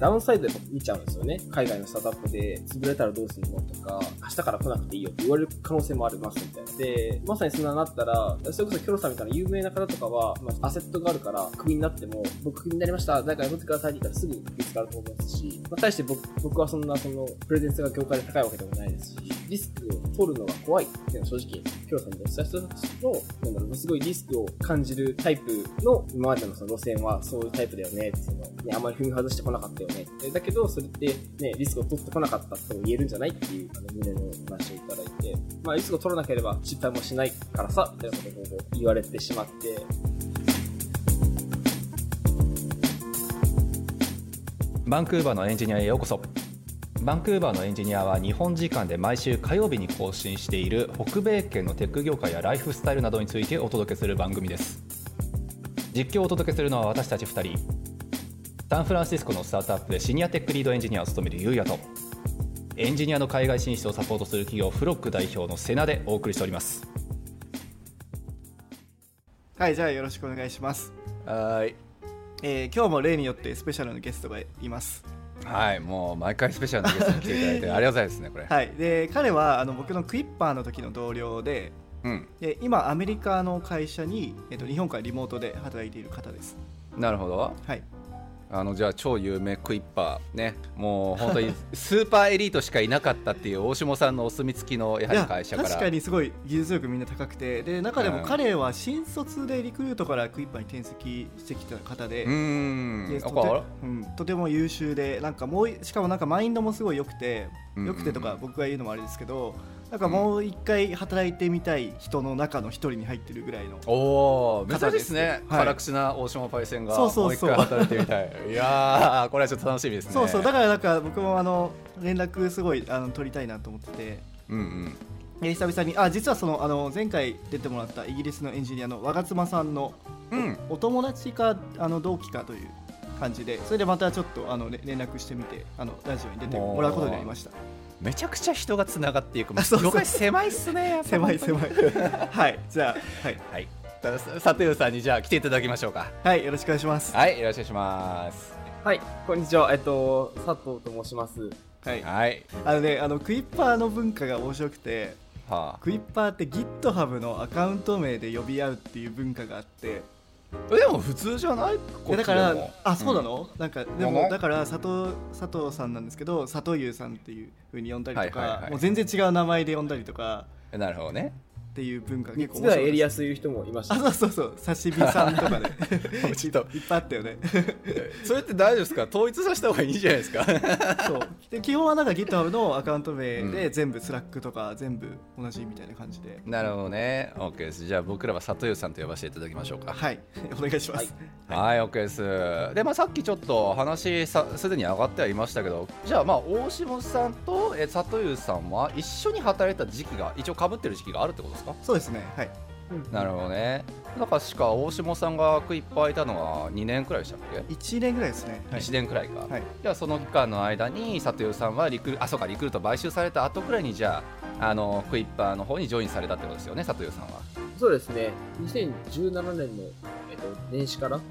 ダウンサイドで見ちゃうんですよね。海外のスタートアップで潰れたらどうするのとか、明日から来なくていいよって言われる可能性もありますみたいな。で、まさにそんななったら、それこそキョロさんみたいな有名な方とかは、まあ、アセットがあるからクビになっても、僕クビになりました、誰か雇ってくださいって言ったらすぐ見つかると思いますし、まあ、対して僕僕はそんなそのプレゼンスが業界で高いわけでもないですし、リスクを取るのが怖いっていうのは正直、キョロさんにお伝えした人たちの、なんだろう、すごいリスクを感じるタイプの今までのその路線はそういうタイプだよねって、そのね、あまり踏み外してこなかったよね。だけど、それってね、リスクを取ってこなかったとも言えるんじゃないっていう、あの、胸の話をいただいて、まあ、リスクを取らなければ失敗もしないからさ、みたいなことを言われてしまって、バンクーバーのエンジニアへようこそ。バンクーバーのエンジニアは日本時間で毎週火曜日に更新している北米圏のテック業界やライフスタイルなどについてお届けする番組です。実況をお届けするのは私たち2人サンフランシスコのスタートアップでシニアテックリードエンジニアを務めるゆうやとエンジニアの海外進出をサポートする企業フロック代表のセナでお送りしております。はいじゃあよろしくお願いします。はい、えー、今日も例によってスペシャルのゲストがいます。はいもう毎回スペシャルなゲストに来ていただいて ありがとうございますねこれ。はい。で彼はあの僕のクイッパーの時の同僚でうん、で今アメリカの会社に、えっと、日本からリモートで働いている方です。なるほど。はいあのじゃあ超有名クイッパーね。もう本当に スーパーエリートしかいなかったっていう大下さんのお墨付きのやはり会社から。確かにすごい技術力みんな高くてで中でも彼は新卒でリクルートからクイッパーに転籍してきた方でうん。とて,、うん、とても優秀でなんかもうしかもなんかマインドもすごい良くて良くてとか僕が言うのもあれですけど、なんかもう一回働いてみたい人の中の一人に入ってるぐらいのおお珍しいですね、はい、辛口な大島パイセンがそうそうそう。もう一回働いてみたい。いやこれはちょっと楽しみですね。そうそう。だからなんか僕もあの連絡すごいあの取りたいなと思ってて。うんうん。久々にあ実はそのあの前回出てもらったイギリスのエンジニアの我妻さんの、うん、お友達かあの同期かという感じでそれでまたちょっとあの連絡してみてあのラジオに出てもらうことになりました。めちゃくちゃ人がつながっていく。業界狭いっすね狭い狭い。はいじゃあはい、はい、佐藤さんにじゃあ来ていただきましょうかはいよろしくお願いしますはいよろしくお願いしますはいこんにちはえっと佐藤と申しますはい、はい、あのねあのクイッパーの文化が面白くて、はあ、クイッパーって GitHub のアカウント名で呼び合うっていう文化があってでも普通じゃない？だからあそうなの、うん、なんかでもだから佐藤佐藤さんなんですけど佐藤優さんっていうふうに呼んだりとか、はいはいはい、もう全然違う名前で呼んだりとか。なるほどねっていう文化が結構面白い alias いう人もいました、あそうそうそう。刺身さんとかで。ちょっといっぱいあったよね。それって大丈夫ですか？統一させた方がいいじゃないですか？そう。で基本はなんか GitHub のアカウント名で全部 Slack とか全部同じみたいな感じで、なるほどね。OK です。じゃあ僕らは里湯さんと呼ばせていただきましょうか。はい。お願いします。はい、はい、OK です。でまあさっきちょっと話さすでに上がってはいましたけどじゃあまあ大下さんとえ里湯さんは一緒に働いた時期が一応かぶってる時期があるってことですか？そうですね。はい、なるほどね。だからしか大下さんがいっぱいいたのは2年くらいでしたっけ？1年ぐらいですね、はい、1年くらいか、はい、じゃあその期間の間に佐藤さんはリクルあそうかリクルート買収された後くらいにじゃああのクイッパーの方にジョインされたってことですよね佐藤さんは。そうですね。2017年の、えっと、年始からク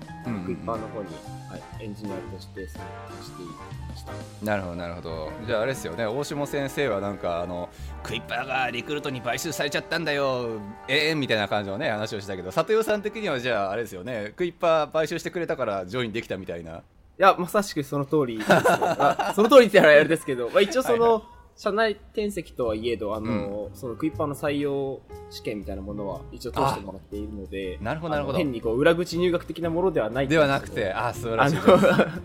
イッパーの方に、はい、エンジニアとしてしていました。なるほどなるほど。じゃああれですよね。大下先生はなんかあのクイッパーがリクルートに買収されちゃったんだよ。ええー、みたいな感じのね話をしたけど。里代さん的にはじゃああれですよね。クイッパー買収してくれたからジョインできたみたいな。いやまさしくその通りです、ね、その通りって言ったらあれですけど、まあ、一応その、はいはい社内転籍とはいえど、あの、うん、そのクイッパーの採用試験みたいなものは一応通してもらっているので、なるほど、なるほど。変にこう裏口入学的なものではないではなくて、あ、素晴らしい。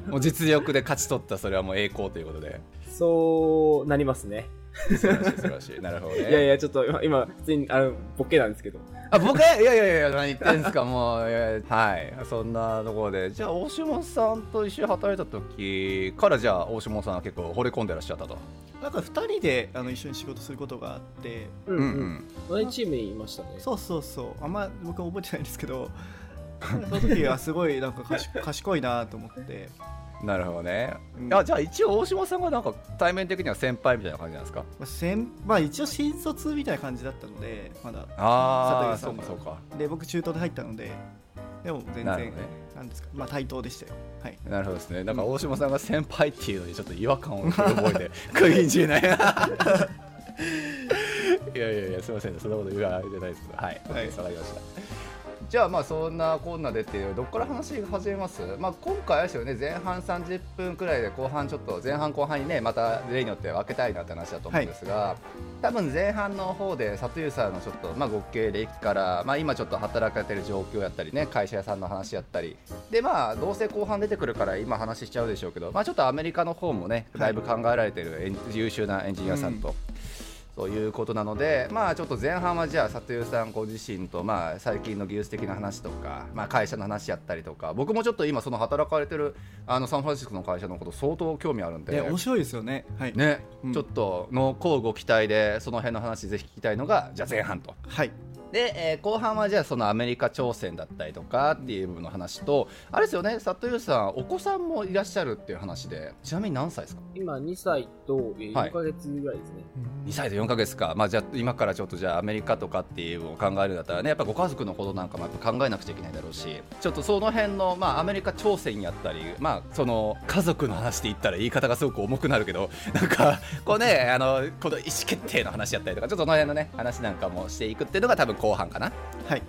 もう実力で勝ち取った、それはもう栄光ということで。そうなりますね。素晴らしい、素晴らしい。なるほどね。いやいや、ちょっと今、今普通に、あの、ボケなんですけど。あ、ボケ？いやいやいや、何言ってんすか、もう、はい。そんなところで。じゃあ、大下さんと一緒に働いた時から、じゃあ、大下さんは結構惚れ込んでらっしゃったと。なんか2人であの一緒に仕事することがあってうんうん同じチームにいましたねそうそうそうあんま僕は覚えてないんですけど その時はすごいなんか賢いなと思ってなるほどね、うん、あじゃあ一応大島さんがなんか対面的には先輩みたいな感じなんですか、まあ先まあ、一応新卒みたいな感じだったのでまだ。ああそうかそうか。で僕中東で入ったのででも全然なね。なんですか。まあ対等でしたよ。はい。なるほどですね。なんか大島さんが先輩っていうのにちょっと違和感を 覚えてクイーンじない いやいやいやすみません。そんなこと言われてないですはい。わ、はいかりましたじゃあまあそんなこんなでっていうどっから話が始めます？まあ今回あれですよね前半30分くらいで後半ちょっと前半後半にねまた例によって分けたいなって話だと思うんですが、多分前半の方で里湯さんのちょっとまあご経歴からまあ今ちょっと働かれてる状況やったりね会社屋さんの話やったり。でまあどうせ後半出てくるから今話しちゃうでしょうけどまあちょっとアメリカの方もねだいぶ考えられてるエン優秀なエンジニアさんと。そういうことなので、まあ、ちょっと前半はじゃあ里湯さんご自身と、まあ、最近の技術的な話とか、まあ、会社の話やったりとか僕もちょっと今その働かれてるあのサンフランシスコの会社のこと相当興味あるんでで。面白いですよね。はい。ね、うん。ちょっとの交互期待でその辺の話ぜひ聞きたいのがじゃあ前半と。はいで、えー後半はじゃあそのアメリカ挑戦だったりとかっていう部分の話とあれですよね里湯さんお子さんもいらっしゃるっていう話でちなみに何歳ですか？今2歳とえーはい。4ヶ月ぐらいですね。2歳と4ヶ月か、まあ、じゃあ今からちょっとじゃあアメリカとかっていうのを考えるんだったらねやっぱご家族のことなんかもやっぱ考えなくちゃいけないだろうしちょっとその辺の、まあ、アメリカ挑戦やったり、まあ、その家族の話で言ったら言い方がすごく重くなるけど なんかこうねあのこの意思決定の話やったりとかちょっとその辺のね話なんかもしていくっていうのが多分後半かな？はい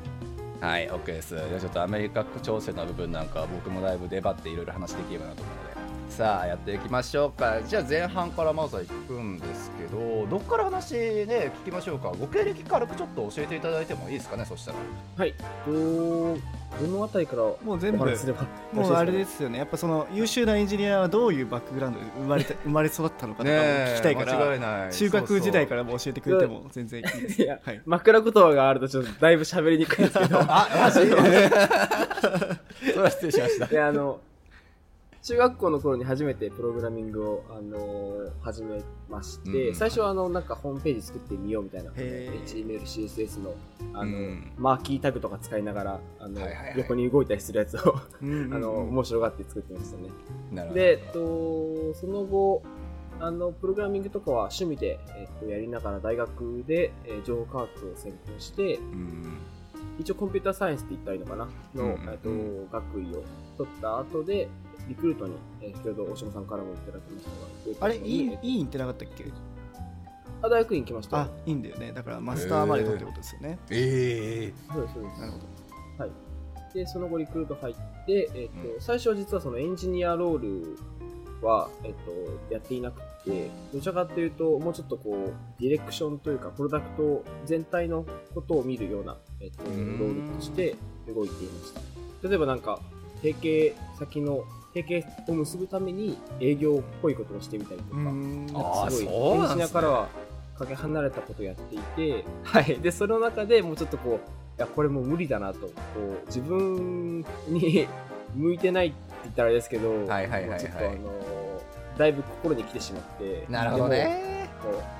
はい、OK です。じゃあちょっとアメリカ挑戦の部分なんかは僕もだいぶ粘っていろいろ話できればなと思うので。さあやっていきましょうか。じゃあ前半からまずは行くんですけどどっから話ね聞きましょうか。ご経歴軽くちょっと教えていただいてもいいですかねそしたら。はい。どどのあたりからおもう全部話しすれば。もうあれでですよね。やっぱその優秀なエンジニアはどういうバックグラウンドで生まれた 生まれ育ったのかとかも聞きたいから、間違いない。中学時代らからも教えてくれても全然いいです。いやはい。枕言葉があるとちょっとだいぶ喋りにくいんですけど。あマジ それは失礼しました。で、あの、中学校の頃に初めてプログラミングを、あの始めまして、うん。最初はあの、なんかホームページ作ってみようみたいな、へー。HTML、CSS の、あの、うん。マーキータグとか使いながら、あの、はいはいはい。横に動いたりするやつを、あの、面白がって作ってましたね。で、えっと、その後、あの、プログラミングとかは趣味で、えっと、やりながら大学で、えー情報科学を専攻して、うん。一応コンピューターサイエンスって言ったらいいのかな？の、うん。えっと、学位を取った後で、リクルートに、えー先ほど大島さんからもいただきましたが、あれいいえっといいんってなかったっけ？あ、大学院来ました。あいいんだよねだからマスターまで取ってことですよね、えそうです、そうです。なるほどはい。で、その後リクルート入って、えっ、と、うん最初は実はそのエンジニアロールは、えっ、と、やっていなくて、どちらかというと、もうちょっとこう、ディレクションというか、プロダクト全体のことを見るような、えっ、と、ロうんールとして動いていました。例えばなんか、提携先の、提携を結ぶために営業っぽいことをしてみたりとか、うーんすごいねエンジニアからはかけ離れたことをやっていて、はい。で、その中でもうちょっとこう、いや、これもう無理だなと、こう、自分に向いてないって言ったらあれですけど、はいはいはいはい。もうちょっとあの、だいぶ心に来てしまって、なるほどね。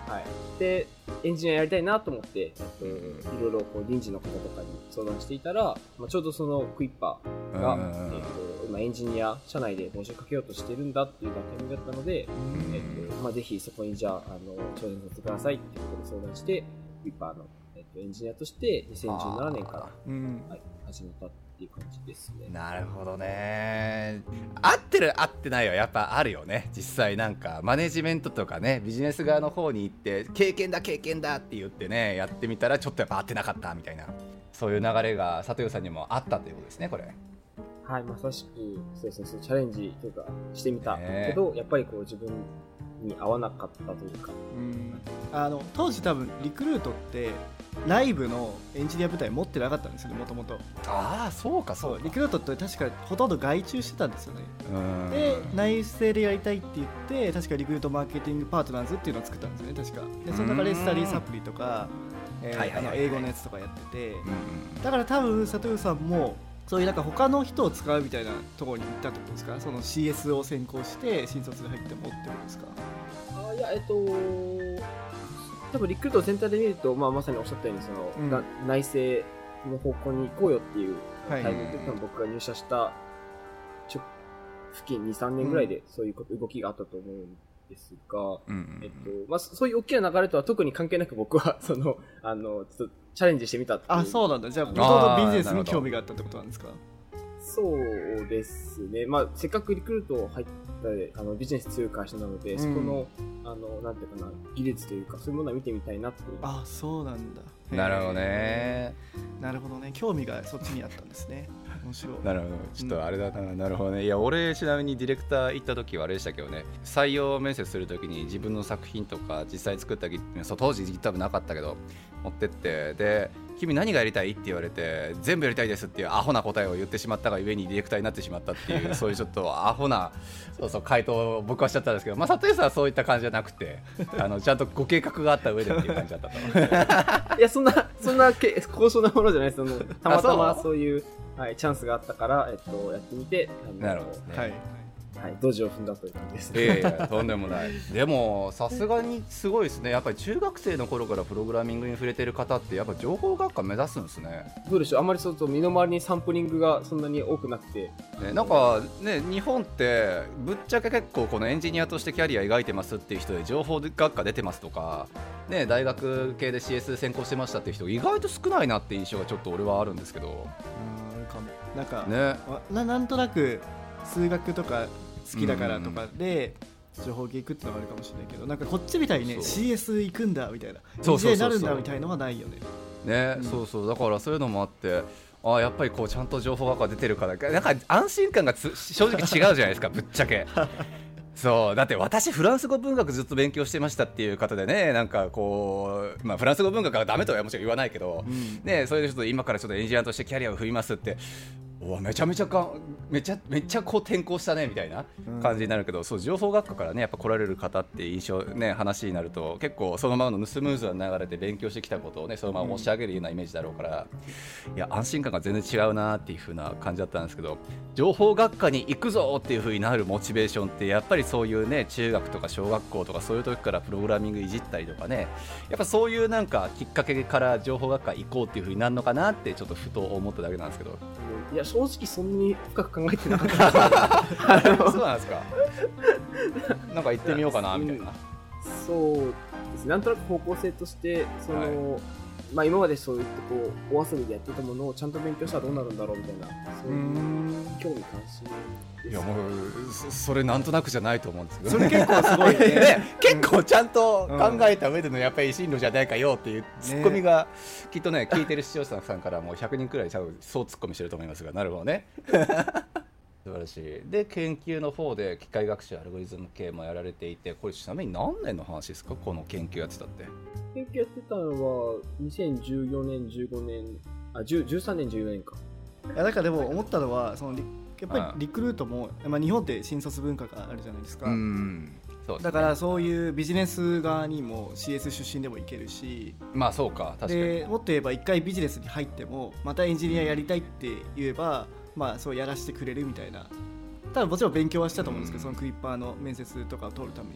はい。で、エンジニアやりたいなと思って、えっと、うん。いろいろこう臨時の方とかに相談していたら、まあ、ちょうどそのクイッパーが、えっと、今エンジニア社内で募集かけようとしてるんだっていうタイミングだったので、うん。えっとまあ、ぜひそこにじゃあ、あの、挑戦させてくださいってことで相談して、ウィッパーの、えっと、エンジニアとして2017年から、うんはい、始めたっていう感じですね。なるほどね。合ってる合ってないはやっぱあるよね。実際なんかマネジメントとかねビジネス側の方に行って経験だ経験だって言ってねやってみたらちょっとやっぱ合ってなかったみたいなそういう流れが佐藤さんにもあったということですねこれ。はい、まさしく、そうですね、そうチャレンジというか、してみたねけど、やっぱりこう自分に合わなかったというか、うん。あの当時多分リクルートってライブのエンジニア部隊持ってなかったんですよねもともとああそうかそうか。リクルートって確かほとんど外注してたんですよね。うん。で内政でやりたいって言って確かリクルートマーケティングパートナーズっていうのを作ったんですよね確か。でその中でスタディサプリとか、英語のやつとかやってて。うんだから多分佐藤さんもそういうなんか他の人を使うみたいなところに行ったってことですか？その CS を専攻して新卒で入ってもってことですか？あいや、えっと、多分リクルート全体で見ると、まあ、まさにおっしゃったように、その、うん。な内政の方向に行こうよっていうはい。タイミングで、多分僕が入社した付近2、3年ぐらいでそういう動きがあったと思うんですが、うんえっと、まあ、そういう大きな流れとは特に関係なく僕は、その、あの、ちょっとチャレンジしてみたっていう。あそうなんだ。じゃああもともとビジネスに興味があったってことなんですか？そうですね。まあ、せっかくリクルート入ったあのビジネス強い会社なので、うん。そこの、あの、なんていうかな、技術というか、そういうものは見てみたいなっていう。あそうなんだ。なるほどへねー。なるほどね。興味がそっちにあったんですねなるほど。ちょっとあれだな、なるほどね。いや俺ちなみにディレクター行った時はあれでしたけどね。採用面接する時に自分の作品とか実際作ったギそう当時多分なかったけど持ってって。で君何がやりたいって言われて全部やりたいですっていうアホな答えを言ってしまったがゆえにディレクターになってしまったっていう そういうちょっとアホなそうそう回答を僕はしちゃったんですけどまあ里江さんはそういった感じじゃなくて あのちゃんとご計画があった上でっていう感じだったと。いや、そんな、そんなけ高尚なものじゃないです。たまたまそういう、はい、チャンスがあったから、えっと、やってみて、なるほどね。はいはい、ドジを踏んだという感じです。いやいやとんでもない。でもさすがにすごいですね。やっぱり中学生の頃からプログラミングに触れてる方ってやっぱ情報学科目指すんですね。どうでしょう。あんまりそうそう身の回りにサンプリングがそんなに多くなくて、ねなんかね日本ってぶっちゃけ結構このエンジニアとしてキャリア描いてますっていう人で情報学科出てますとか、ね、大学系で CS 専攻してましたっていう人意外と少ないなって印象がちょっと俺はあるんですけど。うんあるかも。なんか、ね。わななんとなく数学とか好きだからとかで、情報系行くってのはあるかもしれないけどなんかこっちみたいにね CS 行くんだみたいな DJ になるんだみたいのはないよね。ね、うん。そうそう。だからそういうのもあってあやっぱりこうちゃんと情報学科出てるからなんか安心感がつ正直違うじゃないですか ぶっちゃけ。そう。だって私フランス語文学ずっと勉強してましたっていう方でねなんかこう、まあ、フランス語文学がダメとはもちろん言わないけど、うん。ね、それでちょっと今からちょっとエンジニアとしてキャリアを振りますってうわめちゃめちゃかめちゃめっちゃこう転校したねみたいな感じになるけど、そう情報学科からねやっぱ来られる方って印象ね話になると結構そのままのスムーズな流れで勉強してきたことをねそのまま押し上げるようなイメージだろうから、いや安心感が全然違うなっていう風な感じだったんですけど情報学科に行くぞっていう風になるモチベーションってやっぱりそういうね中学とか小学校とかそういう時からプログラミングいじったりとかねやっぱそういうなんかきっかけから情報学科行こうっていう風になるのかなってちょっとふと思っただけなんですけど正直そんなに深く考えてなかった。そうなんですかなんか行ってみようかなみたいなそうですね。なんとなく方向性として、その、まあ今までそういってこう、お遊びでやってたものをちゃんと勉強したらどうなるんだろうみたいな、そうういうん興味関心。いやもうそそれなんとなくじゃないと思うんですけどそれ結構すごいね。ね結構ちゃんと考えた上でのやっぱり進路じゃないかよっていうツッコミがきっとね聞いてる視聴者さんからもう100人くらい多分そうツッコミしてると思いますがなるほどね。素晴らしい。で研究の方で機械学習アルゴリズム系もやられていてこれちなみに何年の話ですか？この研究やってたって。研究やってたのは、2014年、15年、あ、10 13年、14年か。いやだからでも思ったのはそのリやっぱうん。りリクルートも、まあ、日本って新卒文化があるじゃないですか、ん。そうだからそういうビジネス側にも CS 出身でもいけるし。まあそうか。確かに。でもっと言えば一回ビジネスに入ってもまたエンジニアやりたいって言えば、まあ、そうやらせてくれるみたいな。多分もちろん勉強はしたと思うんですけど、うん。そのクイッパーの面接とかを通るために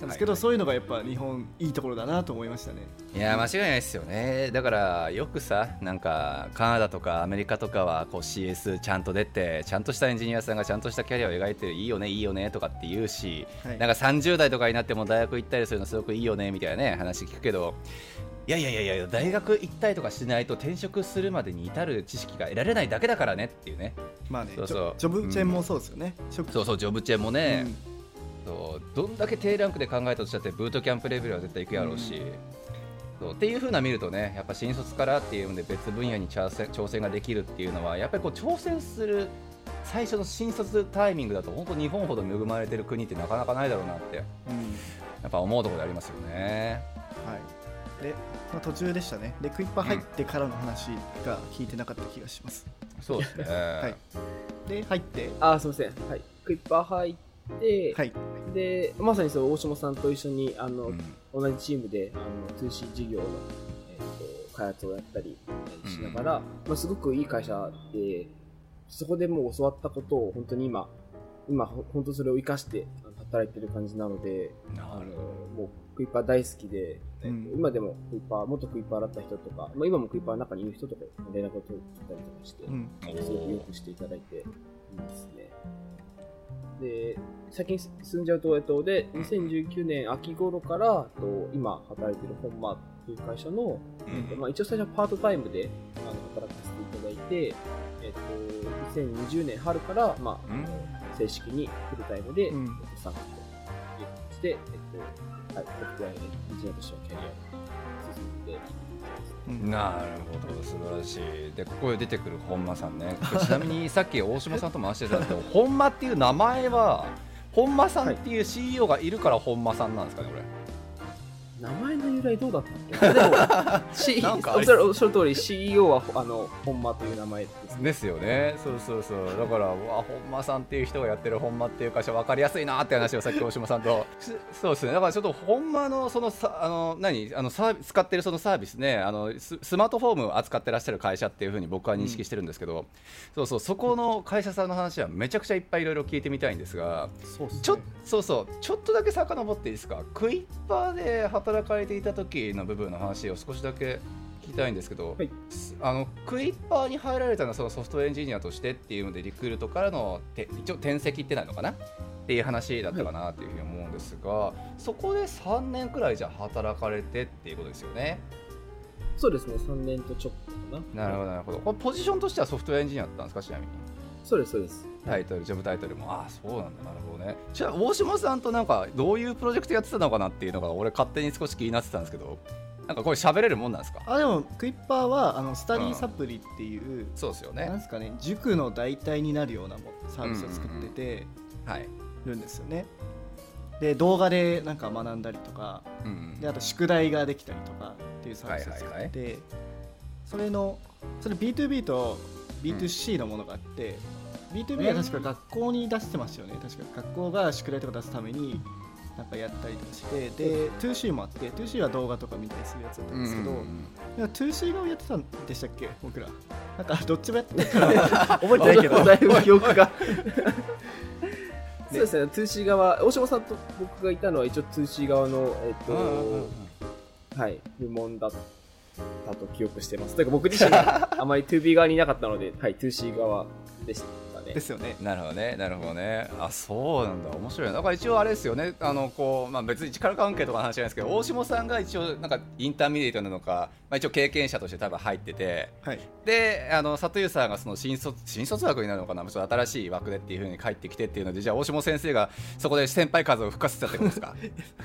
なんですけど、はいはい。そういうのがやっぱ日本いいところだなと思いましたね。いや間違いないですよね。だからよくさなんかカナダとかアメリカとかはこう CS ちゃんと出てちゃんとしたエンジニアさんがちゃんとしたキャリアを描いていいよねいいよねとかって言うし、はい。なんか30代とかになっても大学行ったりするのすごくいいよねみたいなね話聞くけどいやいやいやいや大学行ったりとかしないと転職するまでに至る知識が得られないだけだからねっていうね。まあねそうそう。ジョブチェーンもそうですよね、職そうそうジョブチェーンもね、うんそうどんだけ低ランクで考えたとしたってブートキャンプレベルは絶対行くやろうし、そうっていう風な見るとねやっぱ新卒からっていうので別分野に挑戦挑戦ができるっていうのはやっぱりこう挑戦する最初の新卒タイミングだと本当日本ほど恵まれてる国ってなかなかないだろうなってやうん。っぱ思うところでありますよね。はい。で、まあ、途中でしたね。でクイッパー入ってからの話が聞いてなかった気がします、そうですね。い。で入って。あ、すみません。はい。クイッパー入って、はい。で、まさにそう、大下さんと一緒に、あの、うん。同じチームで、あの、通信事業の、えっと開発をやったりえーしながら、まあ、すごくいい会社で、そこでもう教わったことを本当に今、今、ほ本当それを活かして働いてる感じなので、あのもうクイッパー大好きで、えっとうん。今でもクイッパー、元クイッパーだった人とか、まあ、今もクイッパーの中にいる人とか連絡を取ったりとかして、すごくよくしていただいていますね。で、先に進んじゃうと、えっと、で、2019年秋頃から、えっと今働いてる本間という会社の、うん。まあ、一応最初はパートタイムであの働かせていただいて、えっと、2020年春から、まあ、うん。正式にフルタイムで、うん。えっと参加という形で、えっと、はい、ソフトウェアエンジニアとしてのキャリアを進んでいますうんなるほど素晴らしい。でここで出てくる本間さんね。ちなみにさっき大島さんとも話してたんですけど 本間っていう名前は本間さんっていう CEO がいるから本間さんなんですかねこれ。名前の由来どうだったっけ？でも、C、なんかありおっしゃる通り CEO はあの本間という名前ですね。ですよね。そうそうそう。だからうわ本間さんっていう人がやってる本間っていう会社分かりやすいなって話をさっき大島さんと。すそうですね。だからちょっと本間のそのさあの何？あのサービ使ってるそのサービスね。あのススマートフォームを扱ってらっしゃる会社っていうふうに僕は認識してるんですけど、そうそう。そこの会社さんの話はめちゃくちゃいっぱいいろいろ聞いてみたいんですがそうね。ちょそうそう。ちょっとだけ遡っていいですか？クイッパーで働かれていた時の部分の話を少しだけ聞きたいんですけど、はいすあのクイッパーに入られたのはそのソフトエンジニアとしてっていうのでリクルートからのて一応転籍ってなのかな？っていう話だったかなっていうふうに思うんですが、そこで3年くらいじゃあ働かれてっていうことですよね。そうですね、3年とちょっとかな。なるほどなるほどこれポジションとしてはソフトエンジニアだったんですか？ちなみに。そうです、そうです。タイトル、ジョブタイトルも、ああ、そうなんだ、なるほどね。じゃあ、大島さんとなんか、どういうプロジェクトやってたのかなっていうのが、俺、勝手に少し気になってたんですけど、なんかこれ、喋れるもんなんですか？あでもクイッパーはあのスタディサプリっていう、そうですよね。なんですかね。塾の代替になるようなもサービスを作っててはい。るんですよね、で動画でなんか学んだりとかうんであと宿題ができたりとかっていうサービスを作って、はいはいそれのそれ B2B と B2C のものがあって、B2B は確か学校に出してましたよね。確か学校が宿題とか出すためになんかやったりとかしてで 2C もあって 2C は動画とか見たりするやつだったんですけど、なん。か 2C 側やってたんでしたっけ？僕ら。なんかどっちもやってたから。覚えてないけど。だいぶ記憶が。そうですね、2C 側、大島さんと僕がいたのは一応 2C 側の、えっと、はい、部門だったと記憶してます。というか僕自身があまり 2B 側にいなかったので、はい、2C 側でしたね。で。すよね。なるほどね、なるほどね。あ、そうなんだ、面白い。な。だから一応あれですよね、あの、こう、まあ別に力関係とかの話じゃないですけど、大島さんが一応、なんか intermediate なのか、まあ一応経験者として多分入ってて、はい。で、あの、里湯さんがその新卒、新卒枠になるのかな、ちょっと新しい枠でっていうふうに帰ってきてっていうので、じゃあ大島先生がそこで先輩風を吹かせたってことですか？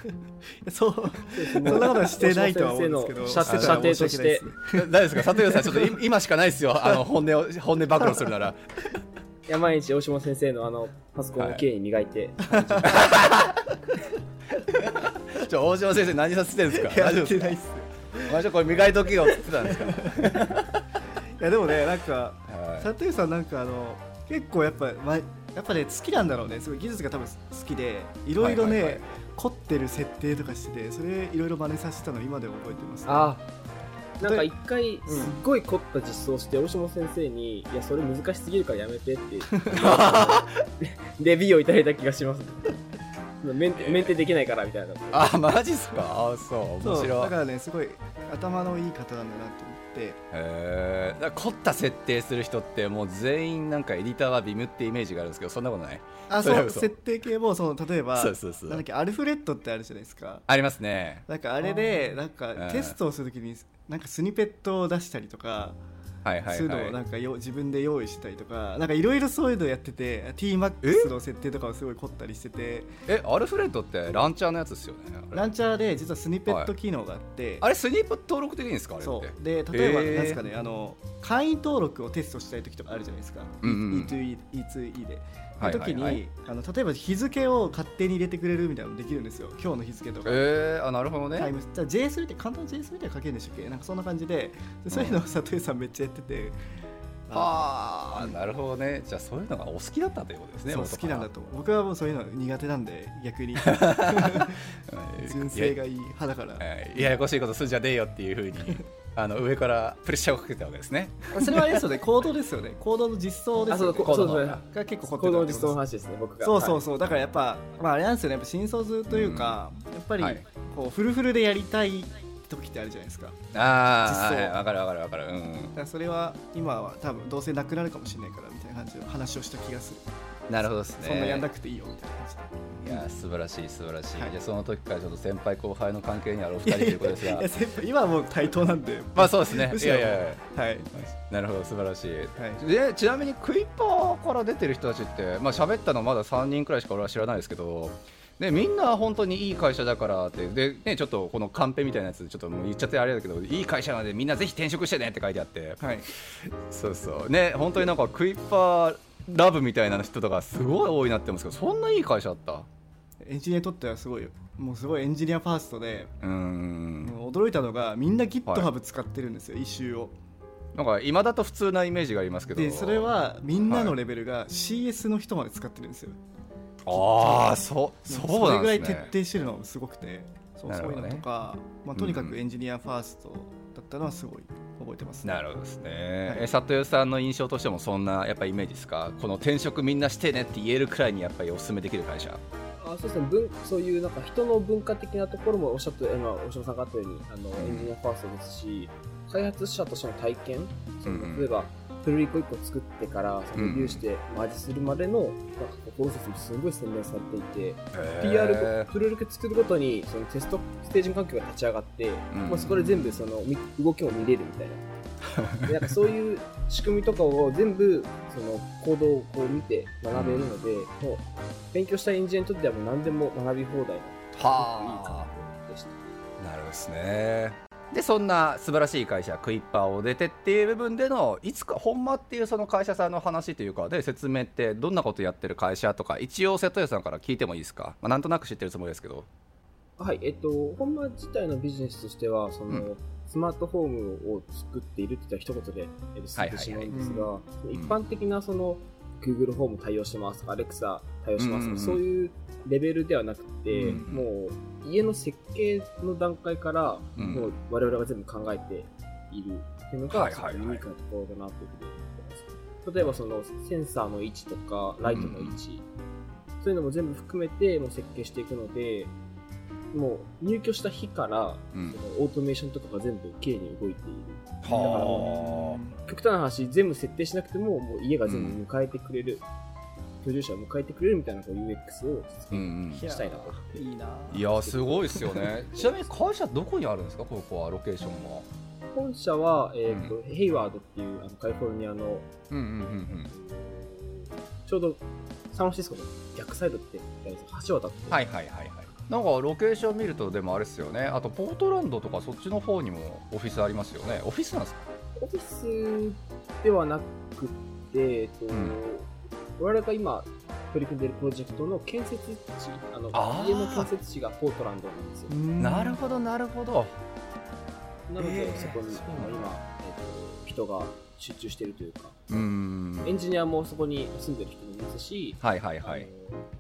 そうそんなことはしてないとは思うんですけど射程として。大丈夫ですか？里湯さん、ちょっとい今しかないですよ、あの、本音を、本音暴露するなら。いや毎日大島先生のあのパソコンをきれいに磨いて、じゃあ大島先生何させてるんですか？やってないっす。お前ちょこれ磨いとけよって言ってたんですか？いやでもねなんかはい。佐藤さんなんかあの結構やっぱ、ま、やっぱね好きなんだろうね。すごい技術が多分好きでいろいろね、凝ってる設定とかしててそれいろいろ真似させたの今でも覚えてます、ね、ああなんか一回うん。すっごい凝った実装して大島先生に「いやそれ難しすぎるからやめて」って。レビューをいただいた気がします。メンテメンテできないからみたいな。あマジっすか？あそう面白い。だからねすごい頭のいい方なんだなと思って。へえ凝った設定する人ってもう全員なんかエディターはビムってイメージがあるんですけどそんなことない？あそう設定系もその例えばそうそうそう。なんだっけアルフレッドってあるじゃないですか。ありますね。なんかあれでなんかうんテストをするときになんかスニペットを出したりとかはいはいそういうのをはないんかよ自分で用意したりとかなんかいろいろそういうのやってて TMAX の設定とかをすごい凝ったりしてて。えアルフレッドってランチャーのやつですよねランチャーで実はスニペット機能があって、あれスニープ登録できるんですかあれっそてう。で例えばへー。なんですかね、あの会員登録をテストしたい時とかあるじゃないですか、うんうん E2E, E2E で。時に、あの例えば日付を勝手に入れてくれるみたいなのできるんですよ。今日の日付とか。えー、あなるほどね。タイムじゃあ JS って簡単な JS みたいな書けるんでしたっけなんかそんな感じで。でそういうのを佐藤さんめっちゃやってて。ああなるほどね。じゃあそういうのがお好きだったということですね好きなんだと僕はもうそういうの苦手なんで逆に。はい。純正がいい派だから。はい。ややこしいことすんじゃねえよっていうふうにあの上からプレッシャーをかけたわけですね。それはあれですよね。コードですよね。コードの実装ですあそうよねこそうですねが結構凝ってこの実装の話ですね僕が。そうそうう。そうだからやっぱ、まあ、あれなんですよね。やっぱ新卒というか、やっぱり、はい。こうフルフルでやりたい時ってあるじゃないですか。だかああ、実装。はいわかるわかるわかる。うん。らそれは今は多分どうせなくなるかもしれないからみたいな感じの話をした気がするなるほどですね。そんなやんなくていいよみたいな感じで。いや素晴らしい素晴らしい、はい。じゃあその時からちょっと先輩後輩の関係にあるお二人ということですが。今はもう対等なんで。まあそうですね。いやいやはい。なるほど素晴らしい、はい。でちなみにクイッパーから出てる人たちってまあ喋ったのまだ3人くらいしか俺は知らないですけどでみんな本当にいい会社だからってで、ね、ちょっとこのカンペみたいなやつちょっともう言っちゃってあれだけどいい会社なのでみんなぜひ転職してねって書いてあって。はい。そうそう。ね本当になんかクイッパーラブみたいな人とかすごい多いなって思うんですけどそんないい会社だった？エンジニアにとってはすごいもうすごいエンジニアファーストで、うーん驚いたのがみんな GitHub 使ってるんですよ、一周を。なんか今だと普通なイメージがありますけど。でそれはみんなのレベルが CS の人まで使ってるんですよ、ああそうそうれぐらいなんですね。徹底してるのがすごくて。そうそういうのとか、まあ、とにかうんくエンジニアファーストだったのはすごい覚えてます、なるほどですね、はい。え佐藤さんの印象としてもそんなやっぱイメージですか？この転職みんなしてねって言えるくらいにやっぱりお勧めできる会社。あそうですね。文そういうなんか人の文化的なところもおっしゃって今大島さんがあったようにあの、んエンジニアファーストですし開発者としての体験。そのうんうん。例えばプルリコ1個作ってからそビューしてマージするまでのなんかプロセスもすごい洗練されていて PR プルリコ作るごとにそのテストステージ環境が立ち上がって、ん。まあ、そこで全部そのみ動きも見れるみたいな。でなんかそういう仕組みとかを全部その行動をこう見て学べるので、もう勉強したエンジニアにとってはもう何でも学び放題のいいはた。あなるほどですねでそんな素晴らしい会社クイッパーを出てっていう部分でのいつか本間っていうその会社さんの話というかで説明ってどんなことやってる会社とか一応瀬戸谷さんから聞いてもいいですか、まあ、なんとなく知ってるつもりですけど。はい、えっと、本間自体のビジネスとしては、その、うん。スマートフォームを作っているって言ったら一言で、えっと、進んでしまうんですが、い一般的なその、Google ホーム対応してますとか、Alexa 対応しますとか、うんうんうん。そういうレベルではなくて、うんもう、家の設計の段階から、うん。もう我々が全部考えているっていうのが、ユニークなところだなというふうに思ってます。例えばその、センサーの位置とか、ライトの位置、そういうのも全部含めてもう設計していくので、もう入居した日から、うん。オートメーションとかが全部綺麗に動いている。は極端な話、全部設定しなくても、もう家が全部迎えてくれる、居住者を迎えてくれるみたいなこう UX をしたいなと。いいな。うんいやすごいですよね。ちなみに会社どこにあるんですか？ここはロケーションは。本社は、えっ、と、ヘイワードっていうあのカリフォルニアの、うんうんうんちょうどサンフランシスコの逆サイドって橋渡って、はいはいはいはいなんかロケーション見るとでもあれですよね。あとポートランドとかそっちの方にもオフィスありますよね。オフィスなんですか？オフィスではなくて、えっと、ん。我々が今取り組んでいるプロジェクトの建設地、あの家の建設地がポートランドなんですよ。なるほどなるほど。なので、えー。そこにそう今、えっと人が集中しているというか、エンジニアもそこに住んでる人もいますし、はいはいはい。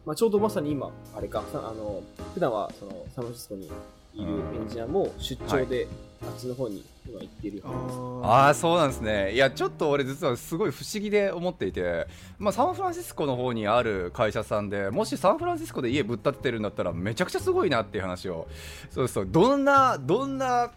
まあ、ちょうどまさに今、あれか、さあの普段はそのサンフランシスコにいるエンジニアも出張で、あっちの方に今行っているよう。ああそうなんですね。いやちょっと俺実はすごい不思議で思っていて、まあ、サンフランシスコの方にある会社さんでもしサンフランシスコで家ぶっ建ててるんだったらめちゃくちゃすごいなっていう話を。そうそう。どんなどんな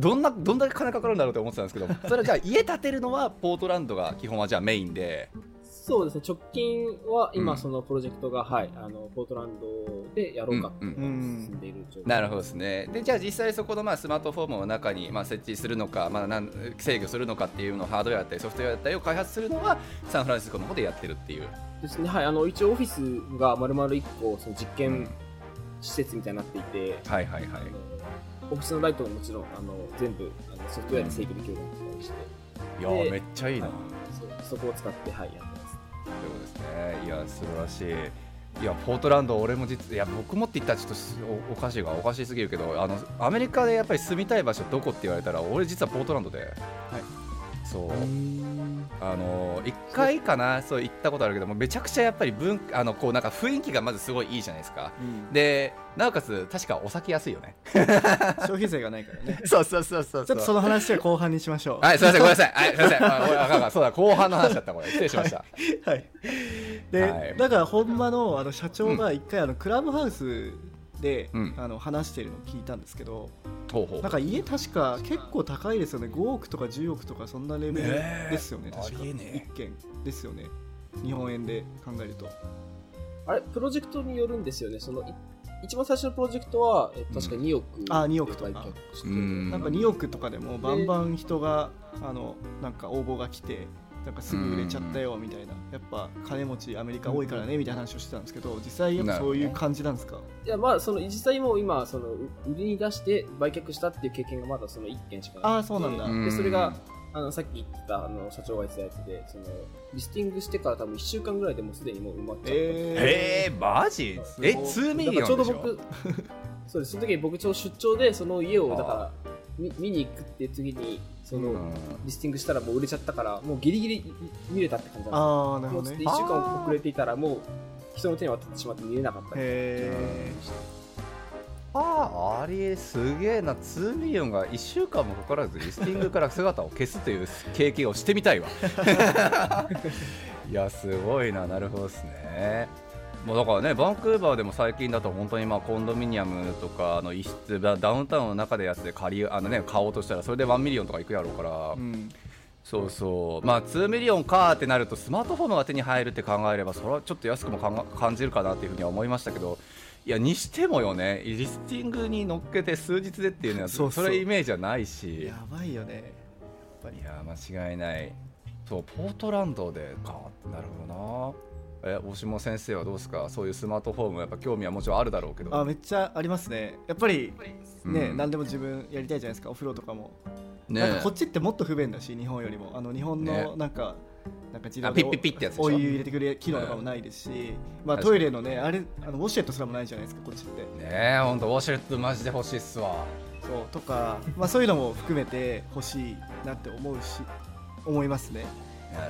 どんなどんだけ金かかるんだろうと思ってたんですけど それはじゃあ家建てるのはポートランドが基本はじゃあメインで。そうですね、直近はうん今そのプロジェクトが、はい、あの、ポートランドでやろうかっていうのが進んでいる状況、なるほどですね。でじゃあ実際そこのまあスマートフォームの中にまあ設置するのか、まあ、なん制御するのかっていうのをハードウェアだったりソフトウェアだったりを開発するのはサンフランシスコの方でやってるっていう。ですね、はい、あの、一応オフィスが丸々1個、その実うん験施設みたいになっていて、はいはいはいオフィスのライトももちろん、あの、全部あのソフトウェアで制御できるようになってたりして、いやーでめっちゃいいな、はい。そこを使って、はい、やってます。そうですね。いや素晴らしい。いやポートランド俺も実いや僕もって言ったらちょっとすおおかしいがおかしすぎるけどあのアメリカでやっぱり住みたい場所どこって言われたら俺実はポートランドで、そう。あの1回かなそう行ったことあるけどもめちゃくちゃやっぱり文あのこうなんか雰囲気がまずすごいいいじゃないですか。うん。でなおかつ確かお酒安いよね。消費税がないからね。そうそうそうそうちょっとその話は後半にしましょう。はいすいませんごめんなさい。はいすいません。あ俺あそうだ後半の話だったこれ。失礼しました。はい、で、はい。だから本間のあの社長が一回あのクラブハウスで、うん。あの話してるのを聞いたんですけどほうほう。なんか家確か結構高いですよね。5億とか10億とかそんなレベルですよね確か。ねえ。一軒ですよね。日本円で考えると。あれ、プロジェクトによるんですよね。その、い一番最初のプロジェクトは、え確か2億、あ2億とか。うん。なんか2億とかでもバンバン人があのなんか応募が来てなんかすぐ売れちゃったよみたいな。やっぱ金持ちアメリカ多いからねみたいな話をしてたんですけど実際やっぱそういう感じなんですか？いや、まあ、その、実際もう今、その、売りに出して売却したっていう経験がまだその1件しかああそうなんだ。うん。で、それが、あの、さっき言ってた、あの、社長が言ってたやつで、その、リスティングしてから多分1週間ぐらいでもうすでにもう埋まっちゃった。ええー、マジ？え2ミリちょうど僕、そうです、その時僕ちょうど出張で、その家を、だから、見見に行くって次に、その、うん。 listing したらもう売れちゃったから、もうギリギリ見れたって感じなんですよ。ね。1週間遅れていたら、もう人の手に渡ってしまって見れなかった。へえああありえすげえな2 million が1週間もかからず listing から姿を消すという経験をしてみたいわ。いやすごいな。なるほどですねもうだからねバンクーバーでも最近だと本当にまあコンドミニアムとかの一室ダダウンタウンの中でやつで借りあのね買おうとしたらそれで1 million とかいくやろうから、うん。そうそう。まあ2 million かってなるとスマートホームが手に入るって考えればそれはちょっと安くも感じるかなっていうふうには思いましたけどいやにしてもよね listing に乗っけて数日でっていうのはそうそう。れイメージはないし。やばいよね。やっぱり。いや間違いない。そうポートランドでか。なるほどなえ大島先生はどうですか？そういうスマートホームもやっぱ興味はもちろんあるだろうけど。あめっちゃありますね。やっぱりね、うん。何でも自分やりたいじゃないですかお風呂とかも、ね。なんかこっちってもっと不便だし日本よりも。あの日本ね。のなんか、なんか自動でお湯入れてくれる機能とかもないですし、まあ、トイレのねあれあのウォシュレットすらもないじゃないですかこっちって。ねえほんとウォシュレットマジで欲しいっすわ。そうとか、まあ、そういうのも含めて欲しいなって思うし思いますね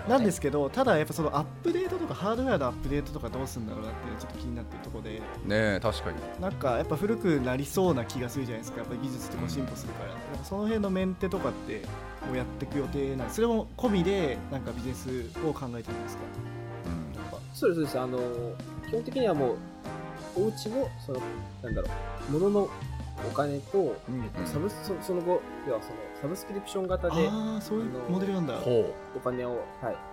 なんですけどただやっぱそのアップデートとかハードウェアのアップデートとかどうするんだろうなってちょっと気になってるところで。ねえ確かに。なんかやっぱ古くなりそうな気がするじゃないですか。やっぱ技術とか進歩するから、なんかその辺のメンテとかってもうやっていく予定なんそれも込みでなんかビジネスを考えてるんですか？そうです、そうです。あの、基本的にはもう、お家も、その、なんだろう、物のお金と、うんうん。サブスそその後、要はその、サブスクリプション型で、ああそういうモデルなんだ。ほお金を、はい、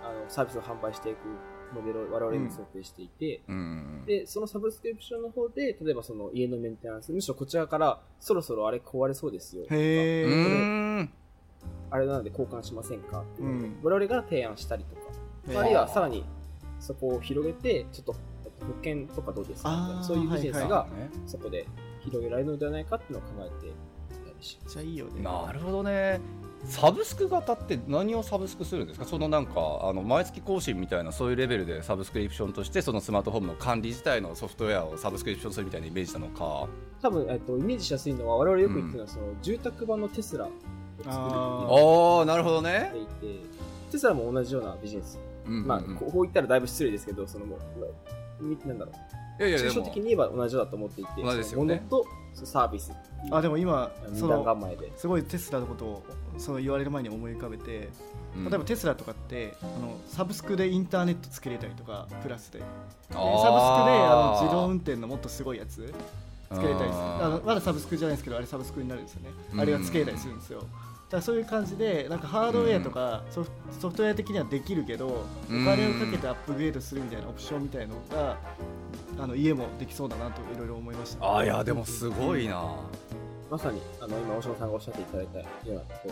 あの、サービスを販売していくモデルを我々に想定していて、ううんで、そのサブスクリプションの方で、例えばその家のメンテナンス、むしろこちらから、そろそろあれ壊れそうですよ。へえ、あれなので交換しませんかっていうん。我々が提案したりとか、あるいはさらにそこを広げて、ちょっとえっと保険とかどうですかみたいなそういうビジネスはいがねそこで広げられるのではないかっていうのを考えてめっちゃいいよね。なるほどね。サブスク型って何をサブスクするんですか？そのなんかあの毎月更新みたいなそういうレベルでサブスクリプションとしてそのスマートフォンの管理自体のソフトウェアをサブスクリプションするみたいなイメージなのか？多分、えっと、イメージしやすいのは我々よく言ってるのは、その住宅版のテスラを作るってあああなるほどね。テスラも同じようなビジネス、うんうんうん。まあこうこう言ったらだいぶ失礼ですけどそのもうみなんだろう抽象的に言えば同じだと思っていて同じですよね。その物とサービス。あでも今二その段構えで。すごいテスラのことをその言われる前に思い浮かべてうん。例えばテスラとかってあのサブスクでインターネットつけれたりとかプラスで。でサブスクであの自動運転のもっとすごいやつつけれたりする。あのまだサブスクじゃないですけどあれサブスクになるんですよね。うん。あれがつけれたりするんですよ。だからそういう感じでなんかハードウェアとかソフソフトウェア的にはできるけどおうん。金をかけてアップグレードするみたいなオプションみたいなのがあの家もできそうだなといろいろ思いました。あーいやでもすごいな。まさにあの今大島さんがおっしゃっていただいたようなところ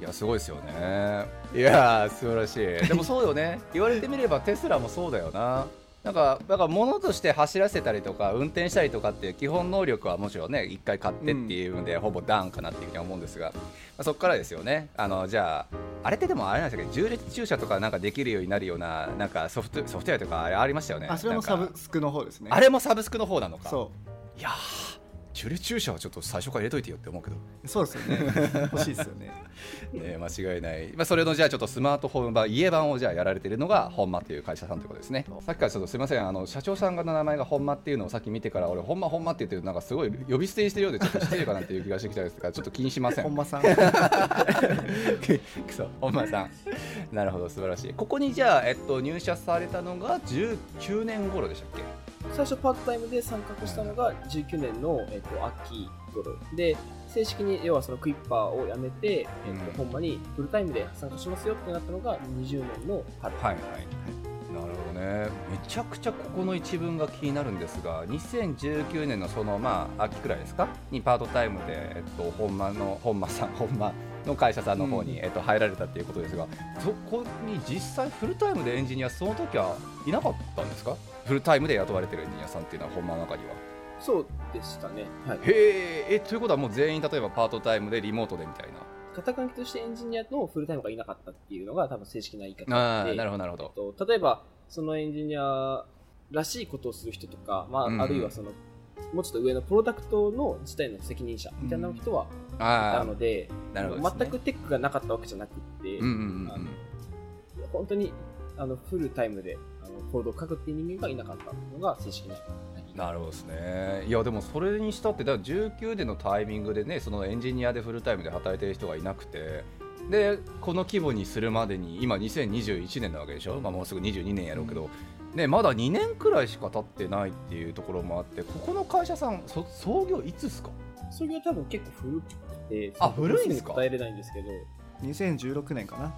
いやすごいですよね。いやー素晴らしい。でもそうよね。言われてみればテスラもそうだよななんかだから物として走らせたりとか運転したりとかっていう基本能力はもちろんね一回買ってっていうので、ほぼダウンかなっていうふうには思うんですが、まあ、そこからですよね。あのじゃああれってでもあれなんですけど重列駐車とかなんかできるようになるようななんかソフトソフトウェアとかあれありましたよね。あそれもサブスクの方ですね。あれもサブスクの方なのか。そう。いやー重列駐車はちょっと最初から入れといてよって思うけど。そうですよね。欲しいですよね。ね、間違いない、まあ、それのじゃあちょっとスマートフォン版家版をじゃあやられてるのが本間っていう会社さんということですね。さっきからちょっとすみません。あの社長さんがの名前が本間っていうのをさっき見てから俺本間本間って言ってるなんかすごい呼び捨てにしてるようでちょっと失礼かなっていう気がしてきたんですからちょっと気にしません。本間さん。そう本間さん。なるほど素晴らしい。ここにじゃあ、えっと、入社されたのが19年頃でしたっけ？最初パートタイムで参画したのが19年の、えっと秋頃。で正式に要はそのクイッパーをやめて、えっとうんほんまにフルタイムで参加しますよってなったのが20年の春、はいはいなるほちゃくちゃここの一文が気になるんですが2019年のそのまあ秋くらいですか？にパートタイムで、えっと、本間の本間さん本間の会社さんの方に、えっと、入られたっていうことですがそこに実際フルタイムでエンジニアその時はいなかったんですか？フルタイムで雇われてるエンジニアさんっていうのは本間の中には。そうでしたね。はい。へーえということはもう全員例えばパートタイムでリモートでみたいな。肩書きとしてエンジニアのフルタイムがいなかったっていうのが多分正式な言い方ああでなるほどなるほど。えっと例えばそのエンジニアらしいことをする人とか、まああるいはそのもうちょっと上のプロダクトの自体の責任者みたいな人はいたあので,、あなるほどですね、全くテックがなかったわけじゃなくて、うんうんうん本当にあのフルタイムであのコードを書くっていう人間がいなかったのが正式な。なるほどですね。いやでもそれにしたってだから19年のタイミングでねそのエンジニアでフルタイムで働いてる人がいなくてでこの規模にするまでに今2021年なわけでしょ、まあ、もうすぐ22年やろうけど、ね、まだ2年くらいしか経ってないっていうところもあってここの会社さんそ創業いつですか？それが多分結構古くてあ古いんですか？答えれないんですけど。2016年かな、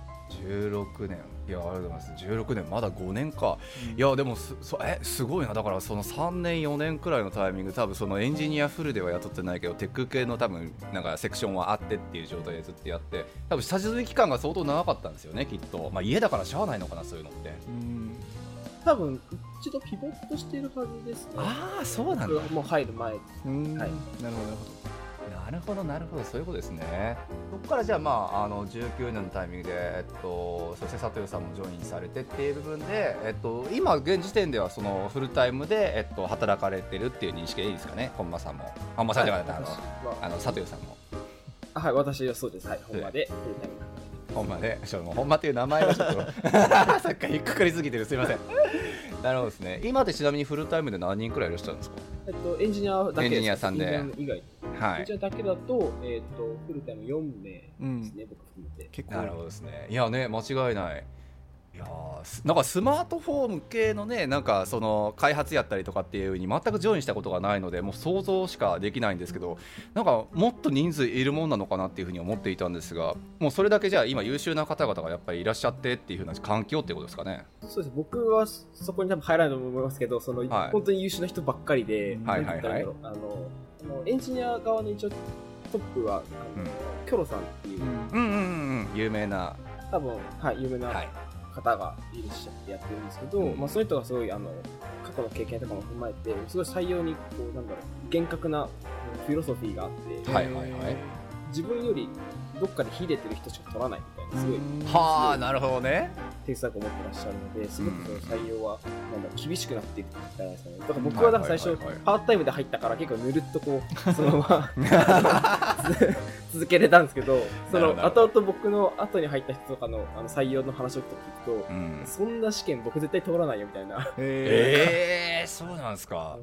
16年。いやありがとうございます。16年。まだ5年か。いやでもすそえすごいな。だからその3年4年くらいのタイミング。多分そのエンジニアフルでは雇ってないけどテック系の多分なんかセクションはあってっていう状態でずっとやって多分下積み期間が相当長かったんですよねきっと。まあ家だからしゃあないのかなそういうのって。うん多分一度ピボットしてるはずですね。ああそうなんだ。もう入る前うん。はい。なるほどなるほなるほど。なるほどそういうことですね。そこからじゃあまああの19年のタイミングでえっとそして佐藤さんもジョインされてっていう部分でえっと今現時点ではそのフルタイムでえっと働かれてるっていう認識でいいですかね？本間さんも。本間さんじゃなくてあの私は。あの佐藤さんも。あはい私はそうです。はい本場でフルタイム本間でちょっともう本間っていう名前はちょっと さっきから引っかかりすぎてる。すいません。なるほどですね。今でちなみにフルタイムで何人くらいいらっしゃるんですか？えっとエンジニアだけです。エンジニアさんで。エンジニア以外。はい。エンジニアだけだとえっとフルタイム4名うんですね僕含めて。結構。なるほどですね。いやね、間違いない。いやなんかスマートフォーム系のね、なんかその開発やったりとかっていう風に全くジョインしたことがないので、もう想像しかできないんですけど、なんかもっと人数いるもんなのかなっていう風に思っていたんですが、もうそれだけじゃあ今優秀な方々がやっぱりいらっしゃってっていう風な環境っていうことですかね。そうです僕はそこに多分入らないと思いますけどその、はい本当に優秀な人ばっかりで、はいあのエンジニア側の一応トップはあの、うんキョロさんっていう、うんうんうん、有名な。多分、はい、有名なはい。方がいらっしゃってやってるんですけど、うん。まあ、その人がすごいあの過去の経験とかも踏まえてすごい採用にこうなんだろう厳格なフィロソフィーがあって、はいはいはい。自分よりどっかで秀でてる人しか取らないすごいうんはあ、なるほどね。手伝いを持ってらっしゃるのですごくその採用はなんだ厳しくなっていくじゃないですかね。だから僕はだから最初パートタイムで入ったから結構ぬるっとこう そのまま 続けれたんですけどその後々僕の後に入った人とかのあの採用の話を聞くとうん。そんな試験僕絶対通らないよみたいな。ええ えー、そうなんですか。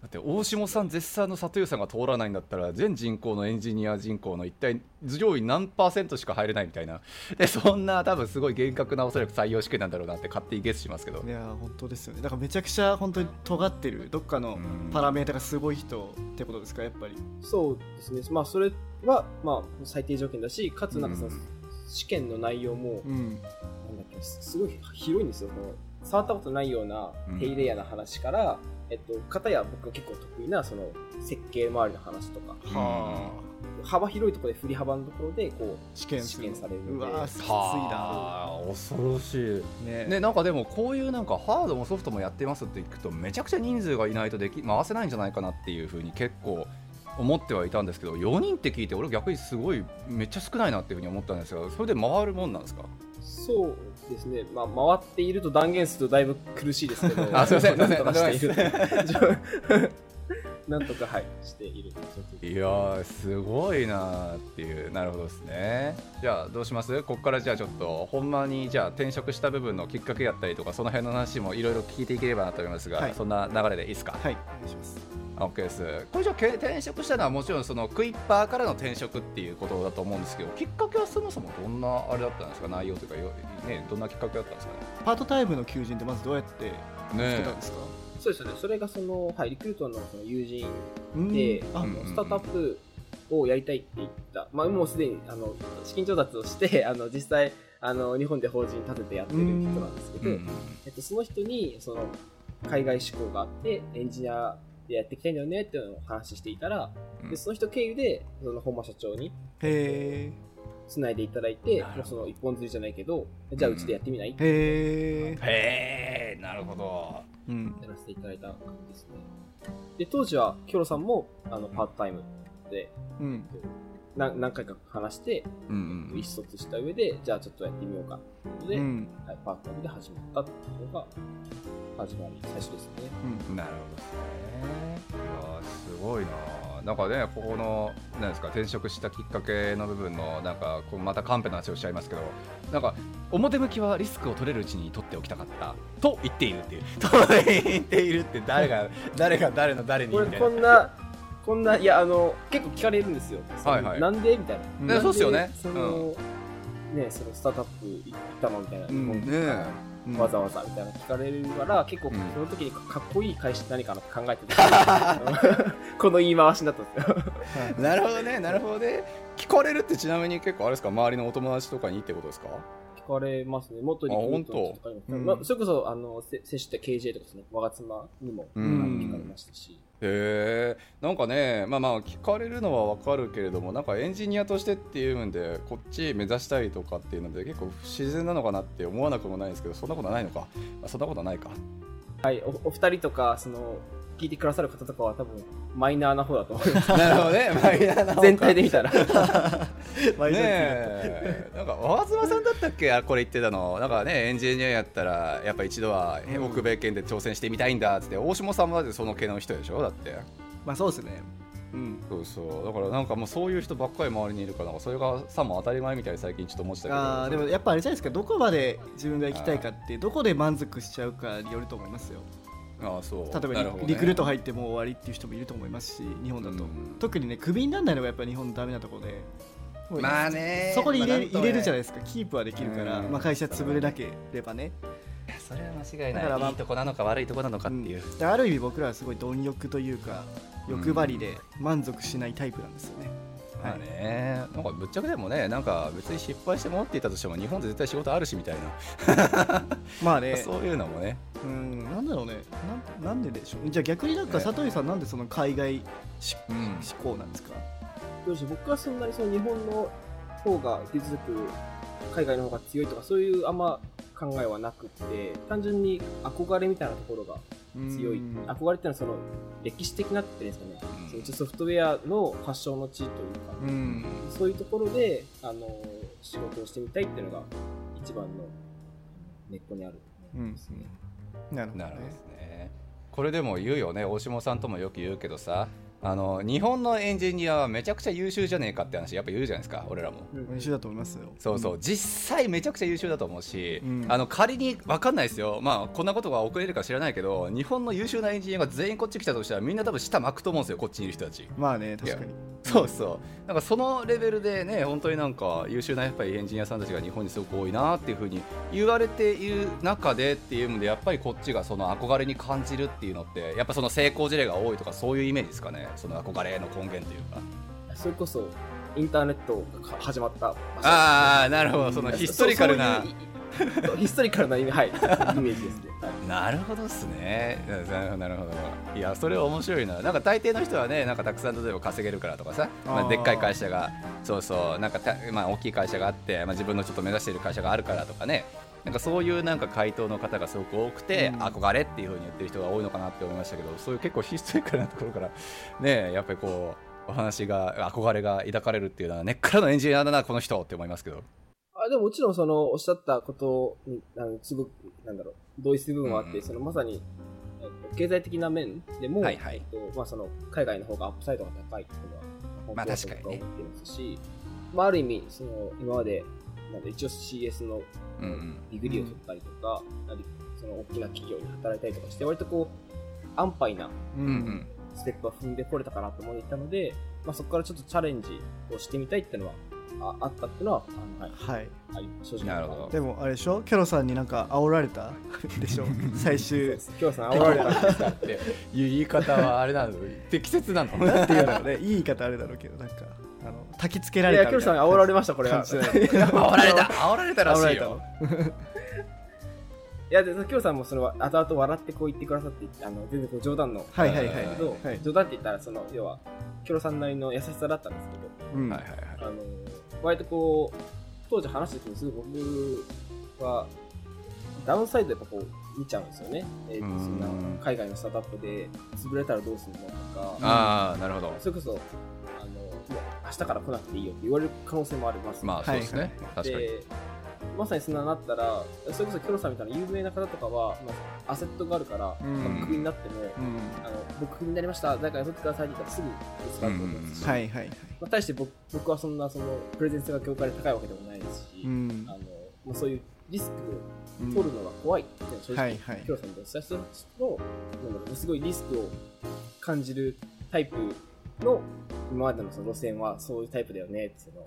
だって大下さん絶賛の里湯さんが通らないんだったら全人口のエンジニア人口の一体上位何パーセントしか入れないみたいな。でそんな多分すごい厳格なおそらく採用試験なんだろうなって勝手にゲスしますけど。ーいや本当ですよね。だからめちゃくちゃ本当に尖ってるどっかのうんパラメータがすごい人ってことですかやっぱり。そうですね。まあそれはまあ最低条件だしかつなんかそのうん。試験の内容もうん。なんだっけすすごい広いんですよ。この触ったことないようなうん。低レイヤーな話から、えっと、片や僕が結構得意なその設計周りの話とか。はあ幅広いところで振り幅のところでこう試験試験されるので。うわーきついなはあ恐ろしい。ねね、なんかでもこういうなんかハードもソフトもやってますって聞くとめちゃくちゃ人数がいないとでき回せないんじゃないかなっていうふうに結構思ってはいたんですけど4人って聞いて俺逆にすごいめっちゃ少ないなっていうふうに思ったんですがそれで回るもんなんですか？そうですね、まあ、回っていると断言するとだいぶ苦しいですけど あすいませんなんとかしている なんとかはいしているいやーすごいなーっていう。なるほどですね。じゃあどうします？ここからじゃあちょっとほんまにじゃあ転職した部分のきっかけやったりとかその辺の話もいろいろ聞いていければなと思いますが、はい。そんな流れでいいですか？はいお願いします OK です。これじゃ転職したのはもちろんそのクイッパーからの転職っていうことだと思うんですけどきっかけはそもそもどんなあれだったんですか？内容というかよねどんなきっかけだったんですかパートタイムの求人ってまずどうやって見ねねつけたんですか、そうですね。それがその、はい、リクルートのその友人うん。で、あのスタートアップをやりたいって言った、まあ、もうすでにあの資金調達をして あの実際あの、日本で法人立ててやってる人なんですけど、うん。えっと、その人に、その、海外志向があって、エンジニアでやっていきたいんだよねっていうのを話していたら、うん。で、その人経由で、その本間社長にへ繋いでいただいて、もうその一本釣りじゃないけど、じゃあうちでやってみない、えへえへえなるほど。うん。やらせていただいた感じですね。で、当時は、キョロさんも、あの、パートタイムで、うん。な何回か話して、うん意思疎通した上で、じゃあちょっとやってみようか。で、うん。はい、パートタイムで始まったっていうのが、始まり、最初ですね。うん。なるほどですね。いやーすごいな。なんかねここのなんですか転職したきっかけの部分のなんかこうまたカンペの話をしちゃいますけどなんか表向きはリスクを取れるうちに取っておきたかった。と言っているっていう。と言っているって誰が誰が誰の誰にこんな、こんな、いや、あの、結構聞かれるんですよ。はいはい。なんで？みたいな。うんなんでそうっすよね。その、ね、そのスタートアップ行ったの？みたいな。うん。ね。わざわざみたいな聞かれるから、結構うんその時にかっこいい会社って何かなって考えてた。この言い回しになったんですよ。なるほどね。なるほどね。聞かれるってちなみに結構あれですか？周りのお友達とかにってことですか？聞かれますね。もっとリクルートの人とかに本当。まあ、それこそ、あの、せ接して KJ とかですね、我妻にも、聞かれましたし。へえんかねまあまあ聞かれるのはわかるけれどもなんかエンジニアとしてっていうんでこっち目指したいとかっていうので結構不自然なのかなって思わなくもないんですけどそんなことはないのか、そんなことはないか。はい、おお二人とか、その、聞いてくださる方とかは多分、マイナーな方だと思います。なるほどね。マイナーな方か。全体で見たら。マイなんか川妻さんだったっけ？あこれ言ってたの。なんかねエンジニアやったらやっぱ一度はうん。北米圏で挑戦してみたいんだっつって。大下さんはその系の人でしょ？だって。まあそうですね。うん。そうそう。だからなんかもうそういう人ばっかり周りにいるからそれがさも当たり前みたいに最近ちょっと思ってたけど。あーでもやっぱあれじゃないですか。どこまで自分が行きたいかってどこで満足しちゃうかによると思いますよああそう。例えばねリクルート入ってもう終わりっていう人もいると思いますし日本だと、うん特にねクビにならないのがやっぱり日本のダメなところでまあね。そこに入れ,、入れるじゃないですか。キープはできるから、うん。まあ、会社潰れなければね。それは間違いない。だからまあいいとこなのか悪いとこなのかっていう、うん。である意味僕らはすごい貪欲というか欲張りで満足しないタイプなんですよね、まあねなんかぶっちゃけでもねなんか別に失敗して戻っていたとしても日本で絶対仕事あるしみたいな、まあね。そういうのもね。うんなんだろうね。なんなんででしょうじゃあ逆になんかね。佐藤さんなんでその海外志うん。志向なんですか？僕はそんなにその日本の方が技術力、海外の方が強いとか、そういうあんま考えはなくて、単純に憧れみたいなところが強い。うん。憧れってのはその歴史的なって言うんですかね、うん。そのうちソフトウェアの発祥の地というか、うん。そういうところで、あの、仕事をしてみたいっていうのが一番の根っこにある。と思いますね。なるほどね。なるほどですね。これでも言うよね。大下さんともよく言うけどさあの日本のエンジニアはめちゃくちゃ優秀じゃねえかって話やっぱ言うじゃないですか俺らも。うん優秀だと思いますよ。そうそう、実際めちゃくちゃ優秀だと思うし、うん。あの仮に分かんないですよ、まあ、こんなことが遅れるか知らないけど日本の優秀なエンジニアが全員こっち来たとしたらみんな多分舌巻くと思うんですよこっちにいる人たち。まあね確かにそうそう。なんかそのレベルでね本当になんか優秀なやっぱりエンジニアさんたちが日本にすごく多いなっていうふうに言われている中でっていうのでやっぱりこっちがその憧れに感じるっていうのってやっぱその成功事例が多いとかそういうイメージですかね。その憧れの根源というかそれこそ、インターネットが始まったああなるほど。そのヒストリカルな ヒストリカルな意味、はい、イメージですね。はいなるほどですね。なるほど、なるほど。いや、それは面白いな。なんか大抵の人はね、なんかたくさん例えば稼げるからとかさ、まあ、でっかい会社が、そうそう、なんかた、まあ、大きい会社があって、まあ、自分のちょっと目指している会社があるからとかね、なんかそういうなんか回答の方がすごく多くて、うん憧れっていうふうに言ってる人が多いのかなって思いましたけど、そういう結構ヒストリカルなところから、ね、やっぱりこう、お話が、憧れが抱かれるっていうのは、根っからのエンジニアだな、この人って思いますけど。あでももちろんそのおっしゃったことにあのすごくなんだろう同意する部分はあって、うんそのまさに、えっと、経済的な面でも、はいはいえっとまあ、その海外の方が upside が高いっていうのはまあ確かにね思ってますし、まあ、ある意味その今までなんだ一応 CS のうんうん。 degree を取ったりとか、なりその大きな企業に働いたりとかして割とこう安牌なううんうん。ステップは踏んでこれたかなと思っていたので、まあ、そこからちょっとチャレンジをしてみたいっていうのはああったっていうのはあの、はい、はいあり正直なるほど。でもあれでしょ？キャロさんになんか煽られた？でしょ？最終。今日さん煽られたって。いう言い方はあれなの適切なの？なんていうのねいい 言い方あれだろうけどなんかあの焚きつけらいや、れたキョロさんに煽られました、これ。煽られた。煽られたらしいよ。いや、で、キョロさんもそれは後々笑ってこう言ってくださって、あの、全然こう冗談の。はいはいはい。けど、はい冗談って言ったら、その、要は、キョロさんなりの優しさだったんですけど、うん。はいはいはい。あの、割とこう、当時話してて、すごい僕は、ダウンサイドやっぱこう、見ちゃうんですよね。えーそんな、海外のスタートアップで、潰れたらどうするのとか、ああなるほど。それこそ、あの、もう明日から来なくていいよって言われる可能性もあります。まあそうですね、はい。確かに。でまさにそんななったら、それこそキョロさんみたいな有名な方とかは、まあ、アセットがあるから、うん。まあクビになっても、うん。あの僕クビになりました、誰か雇ってくださいって言ったらすぐ見つかると思うんですし、はいはいはい。まあ、対して僕僕はそんなそのプレゼンスが業界で高いわけでもないですし、うん。あのまあ、そういうリスクうんを取るのが怖いっていうのは正直、はいはい。キョロさんとした人のなんだろうすごいリスクを感じるタイプの今までのその路線はそういうタイプだよねってその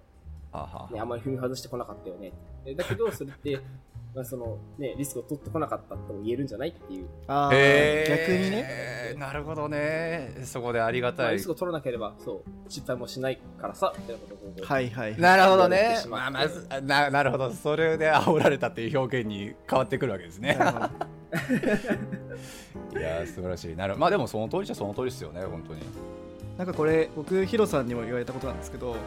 はは。ね、あんまり踏み外してこなかったよね。えだけど、それって、まあ、その、ね、リスクを取ってこなかったとも言えるんじゃないっていう。あーへー。逆にね。なるほどね。そこでありがまあ、たい。リスクを取らなければ、そう、失敗もしないからさ、みたいなこと。はいはい。なるほどね。まあまずななるほど。それで煽られたっていう表現に変わってくるわけですね。いやー素晴らしい。なるまあでもその通りじゃその通りですよね本当になんかこれ僕ヒロさんにも言われたことなんですけどうだか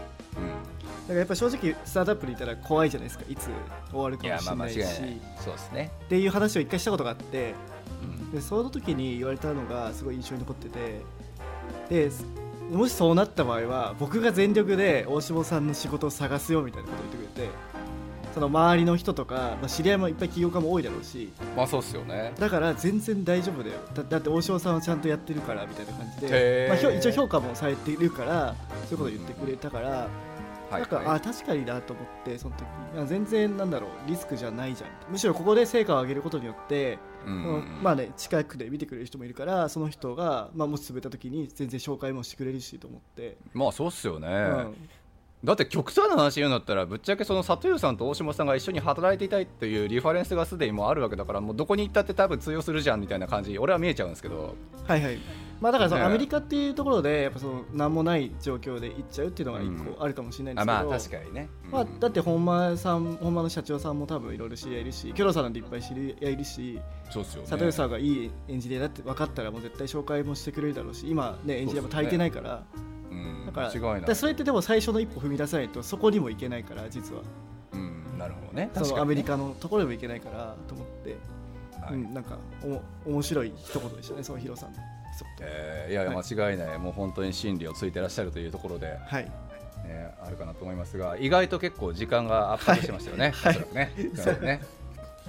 らやっぱ正直スタートアップにいたら怖いじゃないですかいつ終わるかもしれないし。そうですね。っていう話を一回したことがあってうん。でその時に言われたのがすごい印象に残っててでもしそうなった場合は僕が全力で大下さんの仕事を探すよみたいなことを言ってくれてその周りの人とか、まあ、知り合いもいっぱい起業家も多いだろうしまあそうっすよね。だから全然大丈夫だよ。だだって大塩さんはちゃんとやってるからみたいな感じで、まあ、一応評価もされているからそういうことを言ってくれたから、はいなんか、はいあ確かになと思ってその時全然なんだろうリスクじゃないじゃんむしろここで成果を上げることによって、うん。まあね近くで見てくれる人もいるからその人が、まあ、もし潰れた時に全然紹介もしてくれるしと思って、まあそうっすよね、うんだって極端な話言うんだったらぶっちゃけその里湯さんと大島さんが一緒に働いていたいっていうリファレンスがすでにもうあるわけだからもうどこに行ったって多分通用するじゃんみたいな感じ俺は見えちゃうんですけど。はいはい。まあだからそのねアメリカっていうところでやっぱその何もない状況で行っちゃうっていうのが一個あるかもしれないんですけど、あまあ確かにね、まあ、だって本間さん本間の社長さんも多分いろいろ知り合いいるしキョロさんなんていっぱい知り合いいるしそうっすよね。佐藤さんがいいエンジニアだって分かったらもう絶対紹介もしてくれるだろうし今ねエンジニアも足りてないから。うんだからだそれってでも最初の一歩踏み出さないとそこにも行けないから実は。うん。なるほどね。そのアメリカ、カのところでも行けないからと思って、はい。うん、なんかおも面白い一言でしたねそのヒロさんの。えーいやいやは間違いない、もう本当に真理をついてらっしゃるというところで、はい。ね、あるかなと思いますが意外と結構時間が圧迫してましたよね、はい。ね。そう。ね。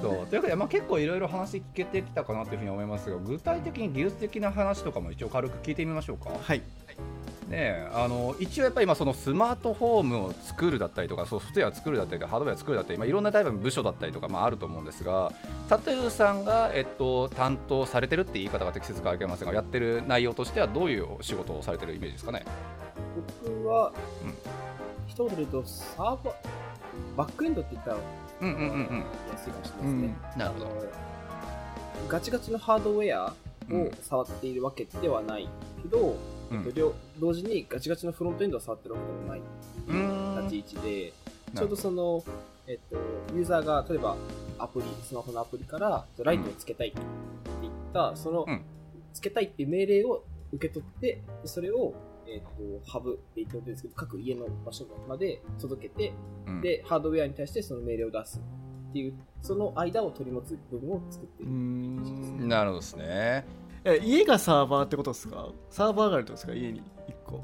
そう。というわけで、まあ、結構いろいろ話聞けてきたかなというふうに思いますが具体的に技術的な話とかも一応軽く聞いてみましょうか。はいねえあの一応やっぱり今そのスマートフォームを作るだったりとかソフトウェア作るだったりとかハードウェア作るだったり、まあ、いろんなタイプの部署だったりとか、まあ、あると思うんですがタトゥーさんが、えっと、担当されてるって言い方が適切かわかりませんがやってる内容としてはどういう仕事をされてるイメージですかね？僕は、うん。一言で言うと、サーバー、バックエンドって言ったらうんうんうんうん。安いかもしれないですね。なるほど。ガチガチのハードウェアを触っているわけではないけど、うんえっと両同時にガチガチのフロントエンドを触ってるわけでもない。っていう立ち位置で、ちょうどその、えっと、ユーザーが例えばアプリ、スマホのアプリからライトをつけたいって言った、その、うん。つけたいっていう命令を受け取って、でそれを、えっと、ハブって言ってるんですけど、各家の場所まで届けて、うん。で、ハードウェアに対してその命令を出すっていう、その間を取り持つ部分を作っていうる。ん。なるほどですねえ家がサーバーってことですか？サーバーがあるってことですか？家に1個。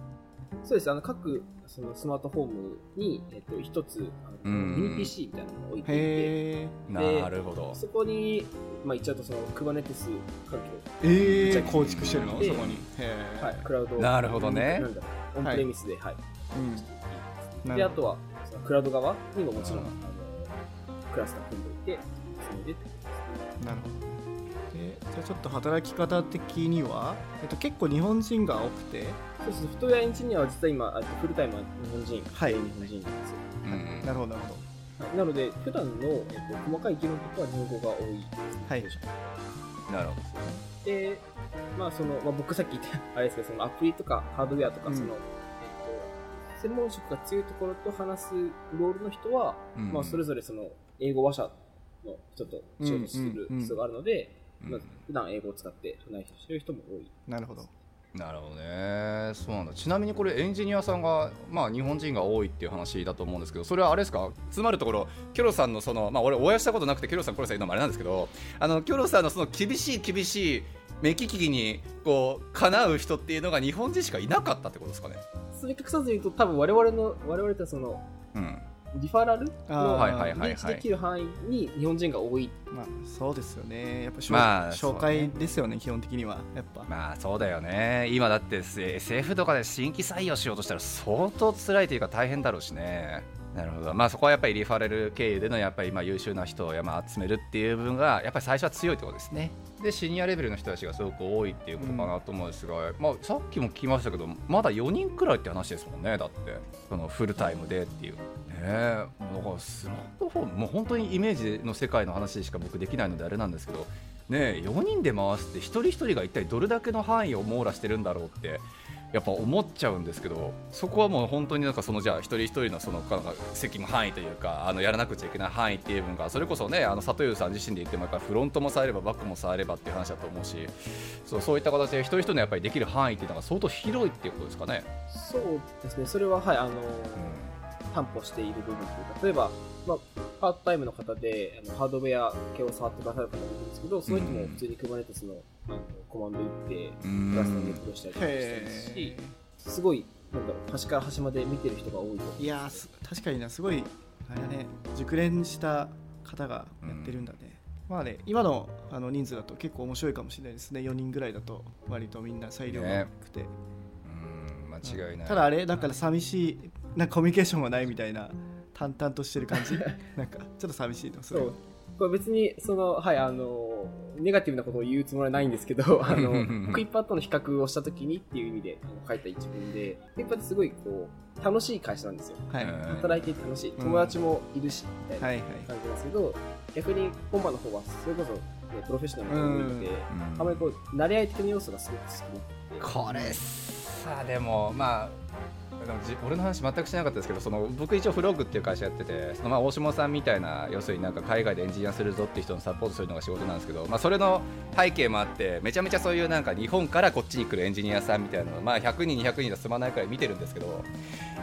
そうです。あの、各、そのスマートフォームに、えっと、一つ、あのうん。PC みたいなのを置いていて、なるほど。そこに、まあ、言っちゃうと、その、Kubernetes 環えー、構築してるの？でそこに。はい、クラウド。なるほどね。なんだオンプレミスで、はい。うん。していいですなるほど。で、あとは、そのクラウド側にももちろん、うん。あの、クラスター組んでいて、それで、なるほど。でじゃあちょっと働き方的には、えっと、結構日本人が多くて。そうです。ソフトウェアエンジニアは実は今、フルタイムは日本人、はい。日本人なんですよ。うんなるほどなるほど。はいなので、普段の、えっと、細かい議論とかは日本語が多い。はい。なるほど。で、まあその、まあ、僕さっき言った、あれですけど、そのアプリとかハードウェアとか、うん。その、えっと、専門職が強いところと話すロールの人は、うんまあ、それぞれその英語話者の人と仕事するうんうんうん必要があるので、うんまあ、普段英語を使って話してる人も多い。なるほど。なるほどね。そうなんだ。ちなみにこれエンジニアさんが、まあ、日本人が多いっていう話だと思うんですけどそれはあれですか？つまるところキョロさんのその、まあ、俺お会いしたことなくてキョロさんこれさん言うのもあれなんですけどあのキョロさんのその厳しい厳しい目利きにこうかなう人っていうのが日本人しかいなかったってことですかね？それ隠さず言うと、多分我々の、我々ってその、うんリファラルのはいはいはいはい。リーチできる範囲に日本人が多い。まあそうですよね。やっぱ紹,、まあ紹介ですよね基本的には。やっぱ、まあそうだよね。今だって SF とかで新規採用しようとしたら相当辛いというか大変だろうしね。なるほど。まあそこはやっぱりリファレル経由でのやっぱり今優秀な人を山集めるっていう部分がやっぱり最初は強いってことですねでシニアレベルの人たちがすごく多いっていうことかなと思うんですが、まあ、さっきも聞きましたけどまだ4人くらいって話ですもんね。だってそのフルタイムでっていう。ねえだからスマートフォンもう本当にイメージの世界の話しか僕できないのであれなんですけどねえ4人で回すって一人一人が一体どれだけの範囲を網羅してるんだろうってやっぱ思っちゃうんですけどそこはもう本当になんかそのじゃあ一人一人のそのなんか責務範囲というかあのやらなくちゃいけない範囲っていう部分がそれこそねあの里優さん自身で言ってもやっぱフロントも触ればバックも触ればっていう話だと思うしそうそういった形で一人一人のやっぱりできる範囲っていうのが相当広いっていうことですかね。そうですね、それは、はい、あの、担保している部分というか、例えば、まあ、パートタイムの方で、あのハードウェア系を触ってくださる方もいるんですけど、その人も普通に Kubernetes のあのコマンド打って、うん。クラスのデプロしたりとかしてますし、すごい、なんだろう、端から端まで見てる人が多いと。いや確かになすごいあれだね熟練した方がやってるんだね、まあね今のあの人数だと結構面白いかもしれないですね。4人ぐらいだと割とみんな裁量が多くて、うん間違いない。ただあれだから寂しいなんかコミュニケーションがないみたいな淡々としてる感じ？なんかちょっと寂しいのそれそう。これ別に、その、はい、あの、ネガティブなことを言うつもりはないんですけど、あの、クイッパーとの比較をしたときにっていう意味で書いた一文で、クイッパーってすごい、こう、楽しい会社なんですよ。はい、うん働いていて楽しい。友達もいるし、みたいなはいはい感じなんですけど、逆に本場の方は、それこそ、ね、プロフェッショナルが多いので、あまりこう、慣れ合い的な要素がすごく少なくて。これさでもまあでもじ俺の話全くしなかったですけどその僕一応フロッグっていう会社やっててそのまあ大下さんみたいな要するになんか海外でエンジニアするぞっていう人のサポートするのが仕事なんですけど、まあ、それの背景もあってめちゃめちゃそういうなんか日本からこっちに来るエンジニアさんみたいなのをまあ100人200人と済まないくらい見てるんですけど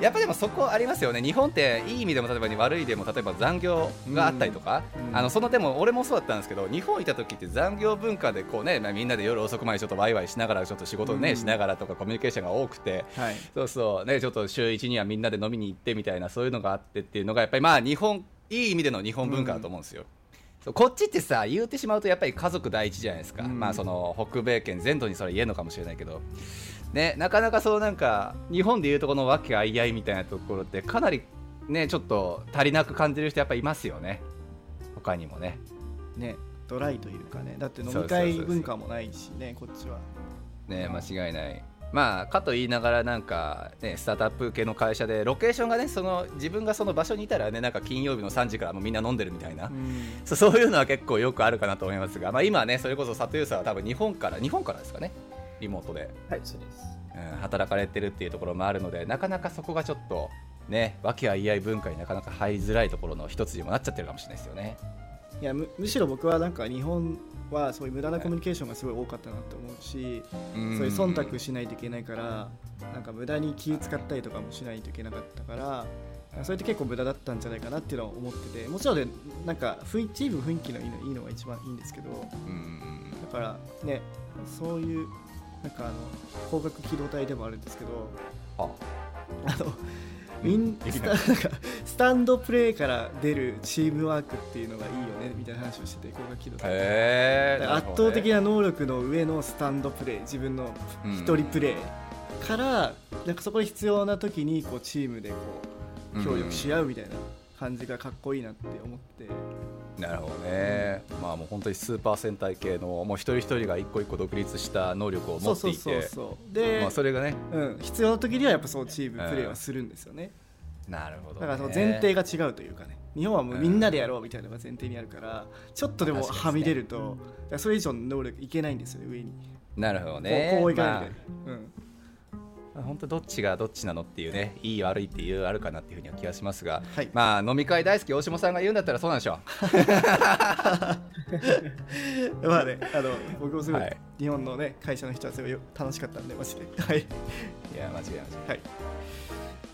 やっぱでもそこありますよね日本っていい意味でも例えば悪い意味でも例えば残業があったりとか、うん。あのそのでも俺もそうだったんですけど日本いた時って残業文化でこうね、まあ、みんなで夜遅くまでちょっとワイワイしながらちょっと仕事ね、うん。しながらとかコミュニケーションが多くてはい。そうそうねちょっと週1にはみんなで飲みに行ってみたいなそういうのがあってっていうのがやっぱりまあ日本いい意味での日本文化だと思うんですよ。そうこっちってさ言うてしまうとやっぱり家族第一じゃないですか、うんまあその北米圏全土にそれ言えるのかもしれないけど、ね、なかなかそうなんか日本でいうとこの和気あいあいみたいなところってかなりねちょっと足りなく感じる人やっぱいますよね。他にもね。ねドライというかね。だって飲み会文化もないしねこっちは。ね間違いないまあかと言いながらなんかねスタートアップ系の会社でロケーションがねその自分がその場所にいたらねなんか金曜日の3時からもうみんな飲んでるみたいな、うんそうそういうのは結構よくあるかなと思いますが、まあ、今はねそれこそ佐藤さんは多分日本から日本からですかねリモートで、はい、そうです。うん、働かれてるっていうところもあるのでなかなかそこがちょっとね和気あいあい文化になかなか入りづらいところの一つにもなっちゃってるかもしれないですよね。いやむむしろ僕はなんか日本はそういう無駄なコミュニケーションがすごい多かったなって思うし、そういう忖度しないといけないからなんか無駄に気使ったりとかもしないといけなかったからそれって結構無駄だったんじゃないかなっていうのは思っててもちろんねなんか雰囲チーム雰囲気のいいのいいのが一番いいんですけどうんだからねそういうなんかあの光学機動隊でもあるんですけどあ。あのみんできスタ なんかスタンドプレーから出るチームワークっていうのがいいよねみたいな話をしてて光学機動隊へえ圧倒的な能力の上のスタンドプレー自分の一人プレーから、なんかそこで必要な時にこうチームでこう協力し合うみたいな感じがかっこいいなって思って、なるほどね、まあもう本当にスーパー戦隊系のもう一人一人が一個一個独立した能力を持っていて。そうそうで、まあそれがね。うん、必要な時にはやっぱそうチームプレーはするんですよね、なるほど、ね、だからその前提が違うというかね。日本はもうみんなでやろうみたいなのが前提にあるからちょっとでもはみ出ると、だからそれ以上の能力いけないんですよね上に、なるほどね。こういかないみたいな、うん本当どっちがどっちなのっていうねいい悪いっていうあるかなっていうふうには気がしますが、はい。まあ飲み会大好き大下さんが言うんだったらそうなんでしょ まあねあの僕もすごい、はい。日本のね会社の人はすごい楽しかったんでマジで。はい。ういや間違いないはい。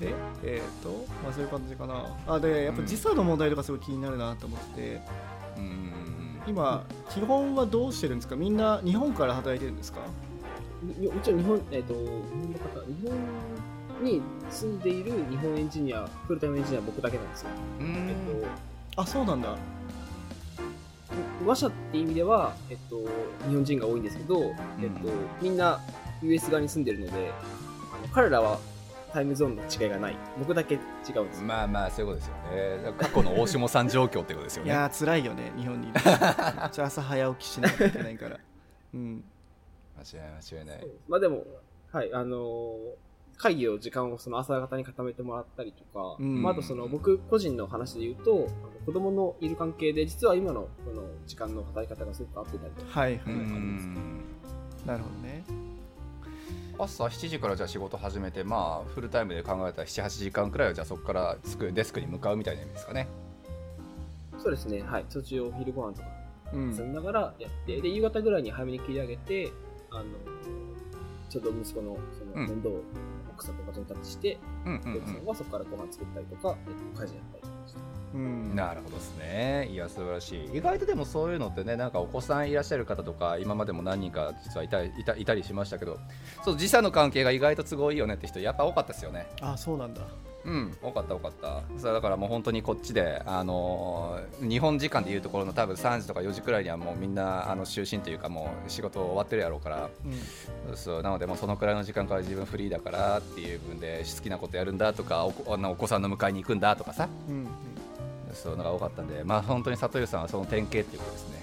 でえっ、とまあそういう感じかな。あでやっぱ時差の問題とかすごい気になるなと思って、うん今基本はどうしてるんですか？みんな日本から働いてるんですか？に一応日本、えっ、と、日本の方、日本に住んでいる日本エンジニア、フルタイムエンジニアは僕だけなんですよ。うえんっあそうなんだ。と、話者って意味では、えっと、日本人が多いんですけど、えっと、みんな US 側に住んでるので、あの彼らはタイムゾーンの違いがない。僕だけ違うんです。よ。まあまあそういうことですよね。過去の大下さん状況ってことですよね。いやー辛いよね日本に。い るめっちゃ朝早起きしないといけないから。うん間違いない。間違いないまあでも、はい、あのー会議を時間をその朝方に固めてもらったりとか、うん。まあ、あとその僕個人の話で言うと、あの子供のいる関係で、実は今のこの時間の働き方がすごく合ってたりとか、はい。はい、うん。なるほどね。朝7時からじゃあ仕事始めてまあフルタイムで考えたら78時間くらいはじゃあそこからつくデスクに向かうみたいな意味ですかね。そうですね、はい、途中お昼ご飯とかうん。ながらやって、で、夕方ぐらいに早めに切り上げて、あの、ちょうど息子のそのうん。面倒を奥さんとバトンタッチして、うんうん奥さんはそこからご飯作ったりとか、えっと家事やったりとかして。うん。なるほどですね。いや素晴らしい。意外とでもそういうのってねなんかお子さんいらっしゃる方とか今までも何人か実はいたいたいたりしましたけどそう時差の関係が意外と都合いいよねって人やっぱ多かったですよね。あそうなんだうん。多かった多かった。それだからもう本当にこっちであのー日本時間でいうところの多分3時とか4時くらいにはもうみんなあの就寝というかもう仕事終わってるやろうから。うん。そう。なのでもうそのくらいの時間から自分フリーだからっていう分で好きなことやるんだとかお子あのお子さんの迎えに行くんだとかさ。うん。そういうのが多かったんでまあ本当に里湯さんはその典型っていうことですね。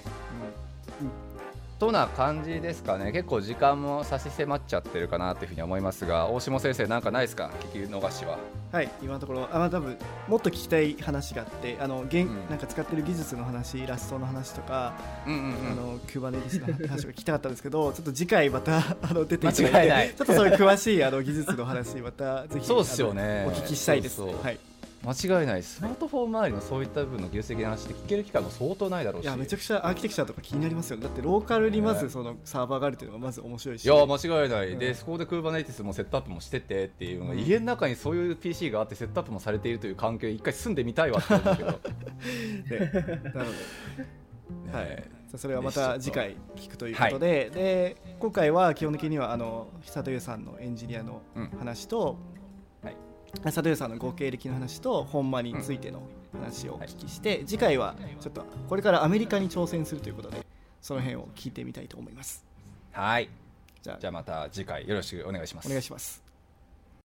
とな感じですかね。結構時間も差し迫っちゃってるかなというふうに思いますが大下先生なんかないですか？聞き逃しは。はい今のところ。あまあ多分もっと聞きたい話があってあの現、んなんか使ってる技術の話イラストの話とか、うんうんあのキューバネティスの話が聞きたかったんですけど ちょっと次回またあの出ていただいて間違いないちょっとそういう詳しいあの技術の話またぜひそうっすよね。お聞きしたいですそうそう。はい間違いないスマートフォン周りのそういった部分の技術的な話って聞ける機会も相当ないだろうし。いやめちゃくちゃアーキテクチャとか気になりますよ。ねだってローカルにまずそのサーバーがあるっていうのがまず面白いし。いや間違いない、うん。でそこで Kubernetes もセットアップもしててっていうのが、うん。家の中にそういう PC があってセットアップもされているという環境に一回住んでみたいわって思うけど、ね。なので。はい。それはまた次回聞くということで,、で今回は基本的にはあの久戸優さんのエンジニアのうん。話と、はい久戸優さんのご経歴の話と本間についての話をお聞きして、次回はちょっとこれからアメリカに挑戦するということでその辺を聞いてみたいと思います。はい。じゃあ。じゃあまた次回よろしくお願いします。お願いします